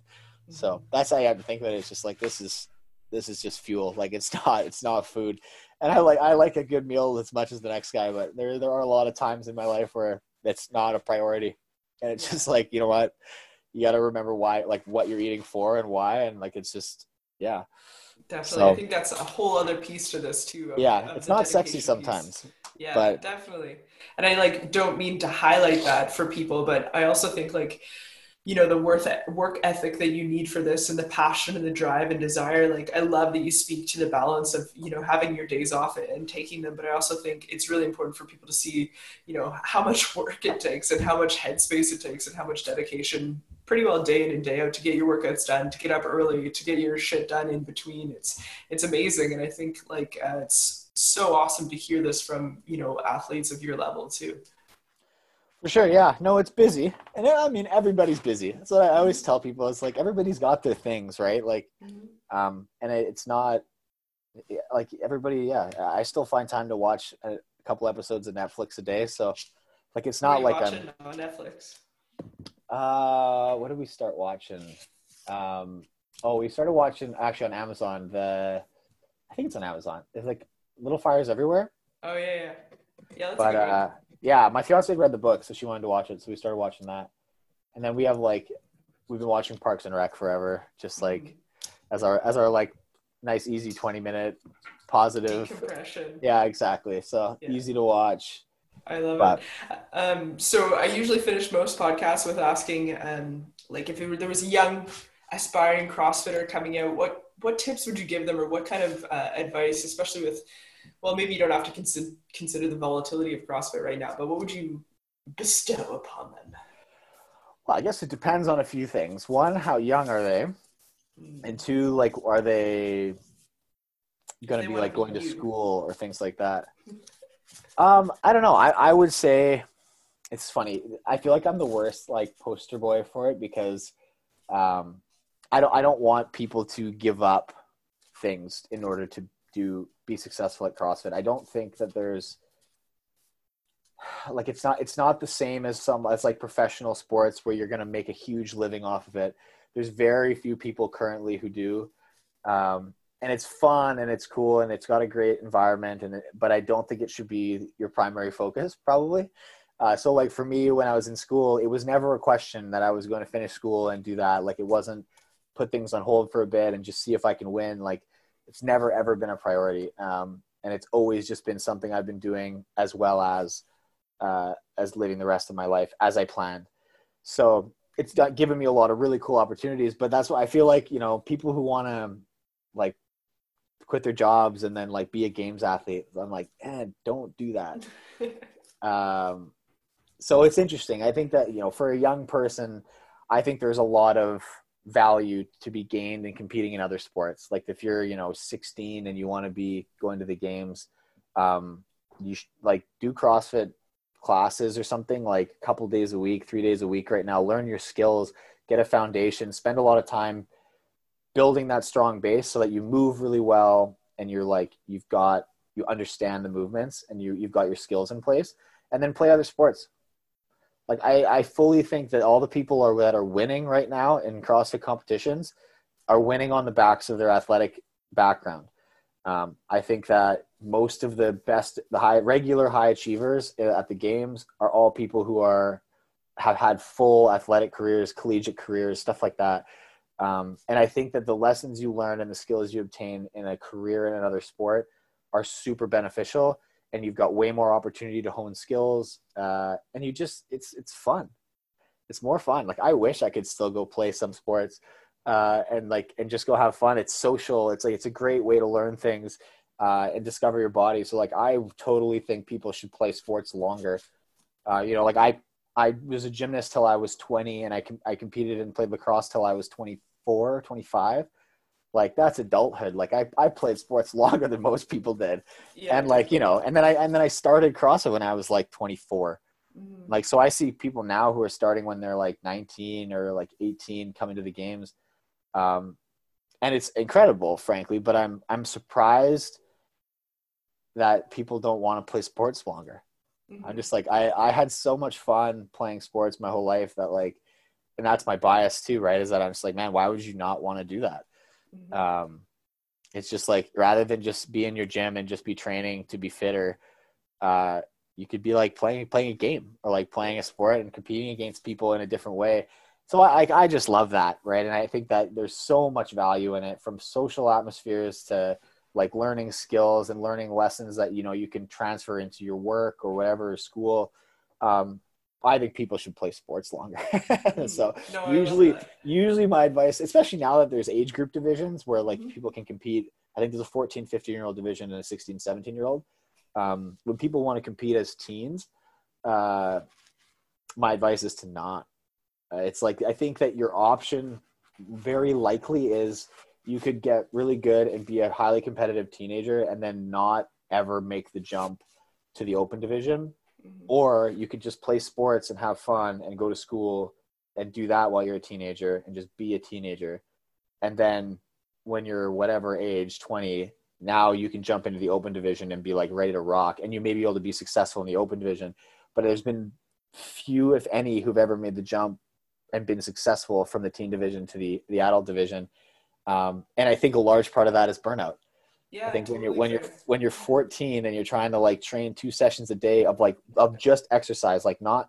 Speaker 2: so mm-hmm. that's how you have to think about it it's just like this is this is just fuel. Like it's not it's not food. And I like I like a good meal as much as the next guy, but there there are a lot of times in my life where it's not a priority. And it's just like, you know what? You got to remember why like what you're eating for and why and like it's just yeah.
Speaker 1: Definitely. So, I think that's a whole other piece to this too.
Speaker 2: Of, yeah, of it's not sexy sometimes. Piece.
Speaker 1: Yeah,
Speaker 2: but,
Speaker 1: definitely. And I like don't mean to highlight that for people, but I also think like you know the worth work ethic that you need for this and the passion and the drive and desire like i love that you speak to the balance of you know having your days off and taking them but i also think it's really important for people to see you know how much work it takes and how much headspace it takes and how much dedication pretty well day in and day out to get your workouts done to get up early to get your shit done in between it's it's amazing and i think like uh, it's so awesome to hear this from you know athletes of your level too
Speaker 2: for sure, yeah. No, it's busy, and I mean everybody's busy. That's what I always tell people. It's like everybody's got their things, right? Like, mm-hmm. um, and it's not like everybody. Yeah, I still find time to watch a couple episodes of Netflix a day. So, like, it's not like
Speaker 1: I'm on Netflix.
Speaker 2: Uh, what did we start watching? Um, oh, we started watching actually on Amazon. The I think it's on Amazon. It's like Little Fires Everywhere.
Speaker 1: Oh yeah, yeah, yeah. That's
Speaker 2: but uh, yeah, my fiance read the book, so she wanted to watch it, so we started watching that. And then we have like we've been watching Parks and Rec forever, just mm-hmm. like as our as our like nice, easy 20 minute positive. Yeah, exactly. So
Speaker 1: Yeah.
Speaker 2: easy to watch.
Speaker 1: I love
Speaker 2: But-
Speaker 1: it. Um, so I usually finish most podcasts with asking, um, like, if it were, there was a young aspiring CrossFitter coming out, what what tips would you give them, or what kind of uh, advice, especially with, well, maybe you don't have to consider consider the volatility of CrossFit right now, but what would you bestow upon them?
Speaker 2: Well, I guess it depends on a few things. One, how young are they? And two, like, are they going to be like going to school or things like that? Um, I don't know. I, I would say it's funny. I feel like I'm the worst like poster boy for it because um, I don't I don't want people to give up things in order to do be successful at CrossFit. I don't think that there's like it's not it's not the same as some as like professional sports where you're going to make a huge living off of it. There's very few people currently who do. Um, and it's fun and it's cool and it's got a great environment and it, but I don't think it should be your primary focus probably. Uh, so like for me when I was in school, it was never a question that I was going to finish school and do that. Like it wasn't put things on hold for a bit and just see if I can win. Like it's never ever been a priority. Um, and it's always just been something I've been doing as well as uh, as living the rest of my life as I planned. So it's given me a lot of really cool opportunities. But that's why I feel like you know people who want to like quit their jobs and then like be a games athlete. I'm like, eh, don't do that. Um, so it's interesting. I think that you know, for a young person, I think there's a lot of value to be gained in competing in other sports. Like if you're you know 16 and you want to be going to the games, um, you sh- like do CrossFit classes or something like a couple days a week, three days a week right now. Learn your skills, get a foundation, spend a lot of time building that strong base so that you move really well and you're like you've got you understand the movements and you you've got your skills in place and then play other sports. Like i i fully think that all the people are that are winning right now in crossfit competitions are winning on the backs of their athletic background. Um, i think that most of the best the high regular high achievers at the games are all people who are have had full athletic careers collegiate careers stuff like that um, and I think that the lessons you learn and the skills you obtain in a career in another sport are super beneficial. And you've got way more opportunity to hone skills. Uh, and you just, it's, it's fun. It's more fun. Like I wish I could still go play some sports uh, and like, and just go have fun. It's social. It's like, it's a great way to learn things uh, and discover your body. So like, I totally think people should play sports longer. Uh, you know, like I, I was a gymnast till I was 20 and I, com- I competed and played lacrosse till I was 24, 25. Like that's adulthood. Like I, I played sports longer than most people did.
Speaker 1: yeah.
Speaker 2: And like, you know, and then I, and then I started CrossFit when I was like 24.
Speaker 1: Mhm.
Speaker 2: Like, so I see people now who are starting when they're like 19 or like 18 coming to the games. Um, and it's incredible, frankly, but I'm, I'm surprised that people don't want to play sports longer. I'm
Speaker 1: Mhm.
Speaker 2: just like I I had so much fun playing sports my whole life that like, and that's my bias too, right? Is that I'm just like, man, why would you not want to do that?
Speaker 1: Mhm.
Speaker 2: Um, it's just like rather than just be in your gym and just be training to be fitter, uh, you could be like playing playing a game or like playing a sport and competing against people in a different way. So I I just love that, right? And I think that there's so much value in it from social atmospheres to like learning skills and learning lessons that you know you can transfer into your work or whatever school um, i think people should play sports longer. So
Speaker 1: No,
Speaker 2: usually usually my advice especially now that there's age group divisions where like
Speaker 1: Mhm.
Speaker 2: people can compete i think there's a 14 15 year old division and a 16 17 year old. Um, when people want to compete as teens uh, my advice is to not. Uh, it's like i think that your option very likely is you could get really good and be a highly competitive teenager and then not ever make the jump to the open division
Speaker 1: Mhm.
Speaker 2: or you could just play sports and have fun and go to school and do that while you're a teenager and just be a teenager. And then when you're whatever age 20 now you can jump into the open division and be like ready to rock. And you may be able to be successful in the open division but there's been few if any who've ever made the jump and been successful from the teen division to the the adult division. Um, and i think a large part of that is burnout
Speaker 1: Yeah,
Speaker 2: I think when you're
Speaker 1: totally
Speaker 2: when you're when you're 14 and you're trying to like train two sessions a day of like of just exercise, like not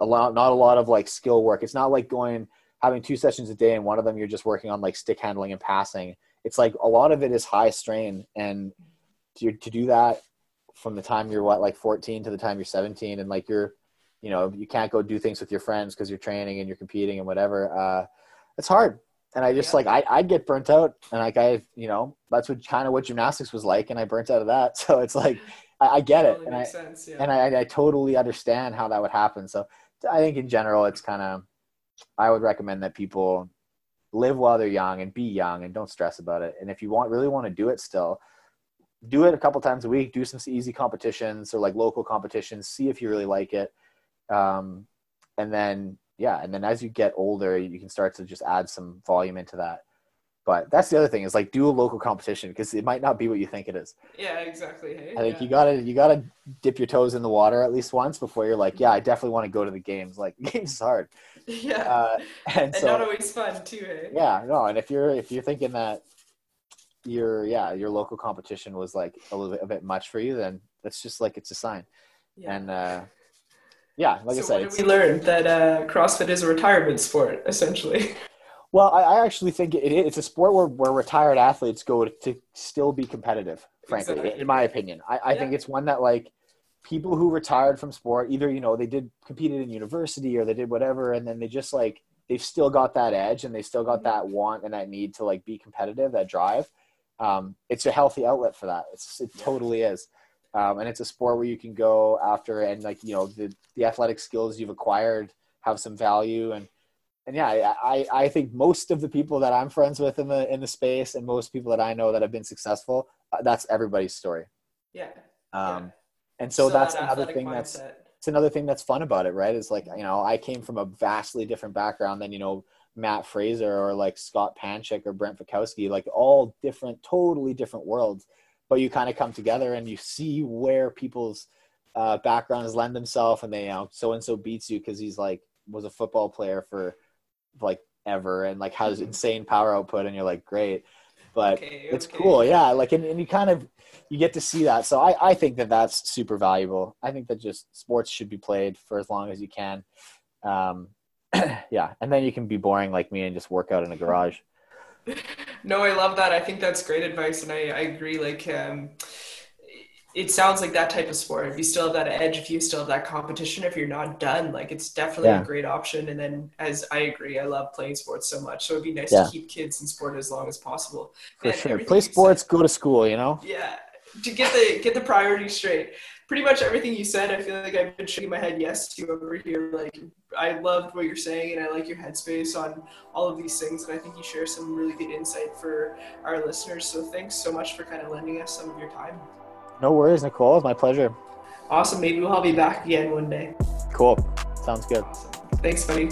Speaker 2: a lot not a lot of like skill work. It's not like going having two sessions a day and one of them you're just working on like stick handling and passing. it's like a lot of it is high strain and to, to do that from the time you're what like 14 to the time you're 17 and like you're you know you can't go do things with your friends because you're training and you're competing and whatever uh it's hard and i just yeah. like i i get burnt out and like i you know that's what kind of what gymnastics was like and i burnt out of that. So it's like i, I get it. And I, sense, yeah. and I, I totally understand how that would happen. So i think in general it's kind of i would recommend that people live while they're young and be young and don't stress about it. And if you want really want to do it still do it a couple times a week do some easy competitions or like local competitions see if you really like it. Um, and then yeah and then as you get older you can start to just add some volume into that. But that's the other thing is like do a local competition because it might not be what you think it is.
Speaker 1: Yeah exactly. Hey,
Speaker 2: i think
Speaker 1: yeah.
Speaker 2: you gotta you gotta dip your toes in the water at least once before you're like yeah i definitely want to go to the games. Like games is hard.
Speaker 1: Yeah. Uh, and, and so, not always fun too hey?
Speaker 2: yeah no and if you're if you're thinking that your yeah your local competition was like a little bit a bit much for you then that's just like it's a sign. Yeah. and uh yeah, like
Speaker 1: so
Speaker 2: I said,
Speaker 1: we learned that uh, CrossFit is a retirement sport, essentially.
Speaker 2: Well, I, I actually think it, it's a sport where, where retired athletes go to, to still be competitive. Frankly, exactly. in my opinion, I, I yeah. think it's one that like people who retired from sport, either you know they did competed in university or they did whatever, and then they just like they've still got that edge and they still got mm-hmm. that want and that need to like be competitive, that drive. Um, it's a healthy outlet for that. It's, it totally is. Um, and it's a sport where you can go after and like you know the the athletic skills you've acquired have some value. And and yeah I, I think most of the people that i'm friends with in the in the space and most people that i know that have been successful uh, that's everybody's story.
Speaker 1: Yeah,
Speaker 2: um, yeah. and so, so that's that another thing mindset. that's it's another thing that's fun about it right? Is like you know i came from a vastly different background than you know mat fraser or like scott panchik or brent fikowski like all different totally different worlds but you kind of come together and you see where people's uh, backgrounds lend themselves and they you know so and so beats you because he's like was a football player for like ever and like has mm-hmm. insane power output and you're like great. But okay, it's okay. cool yeah like and, and you kind of you get to see that. So I, I think that that's super valuable. I think that just sports should be played for as long as you can. Um, yeah and then you can be boring like me and just work out in a garage
Speaker 1: no, I love that. I think that's great advice, and I, I agree. Like, um, it sounds like that type of sport. If you still have that edge, if you still have that competition, if you're not done, like it's definitely yeah. a great option. And then, as I agree, I love playing sports so much, so it'd be nice yeah. to keep kids in sport as long as possible.
Speaker 2: For and sure, play sports, said, go to school. You know.
Speaker 1: Yeah, to get the get the priorities straight pretty much everything you said, I feel like I've been shaking my head yes to over here. Like, I loved what you're saying, and I like your headspace on all of these things. And I think you share some really good insight for our listeners. So thanks so much for kind of lending us some of your time.
Speaker 2: No worries, Nicole. It's my pleasure.
Speaker 1: Awesome. Maybe we'll have you back again one day.
Speaker 2: Cool. Sounds good.
Speaker 1: Awesome. Thanks, buddy.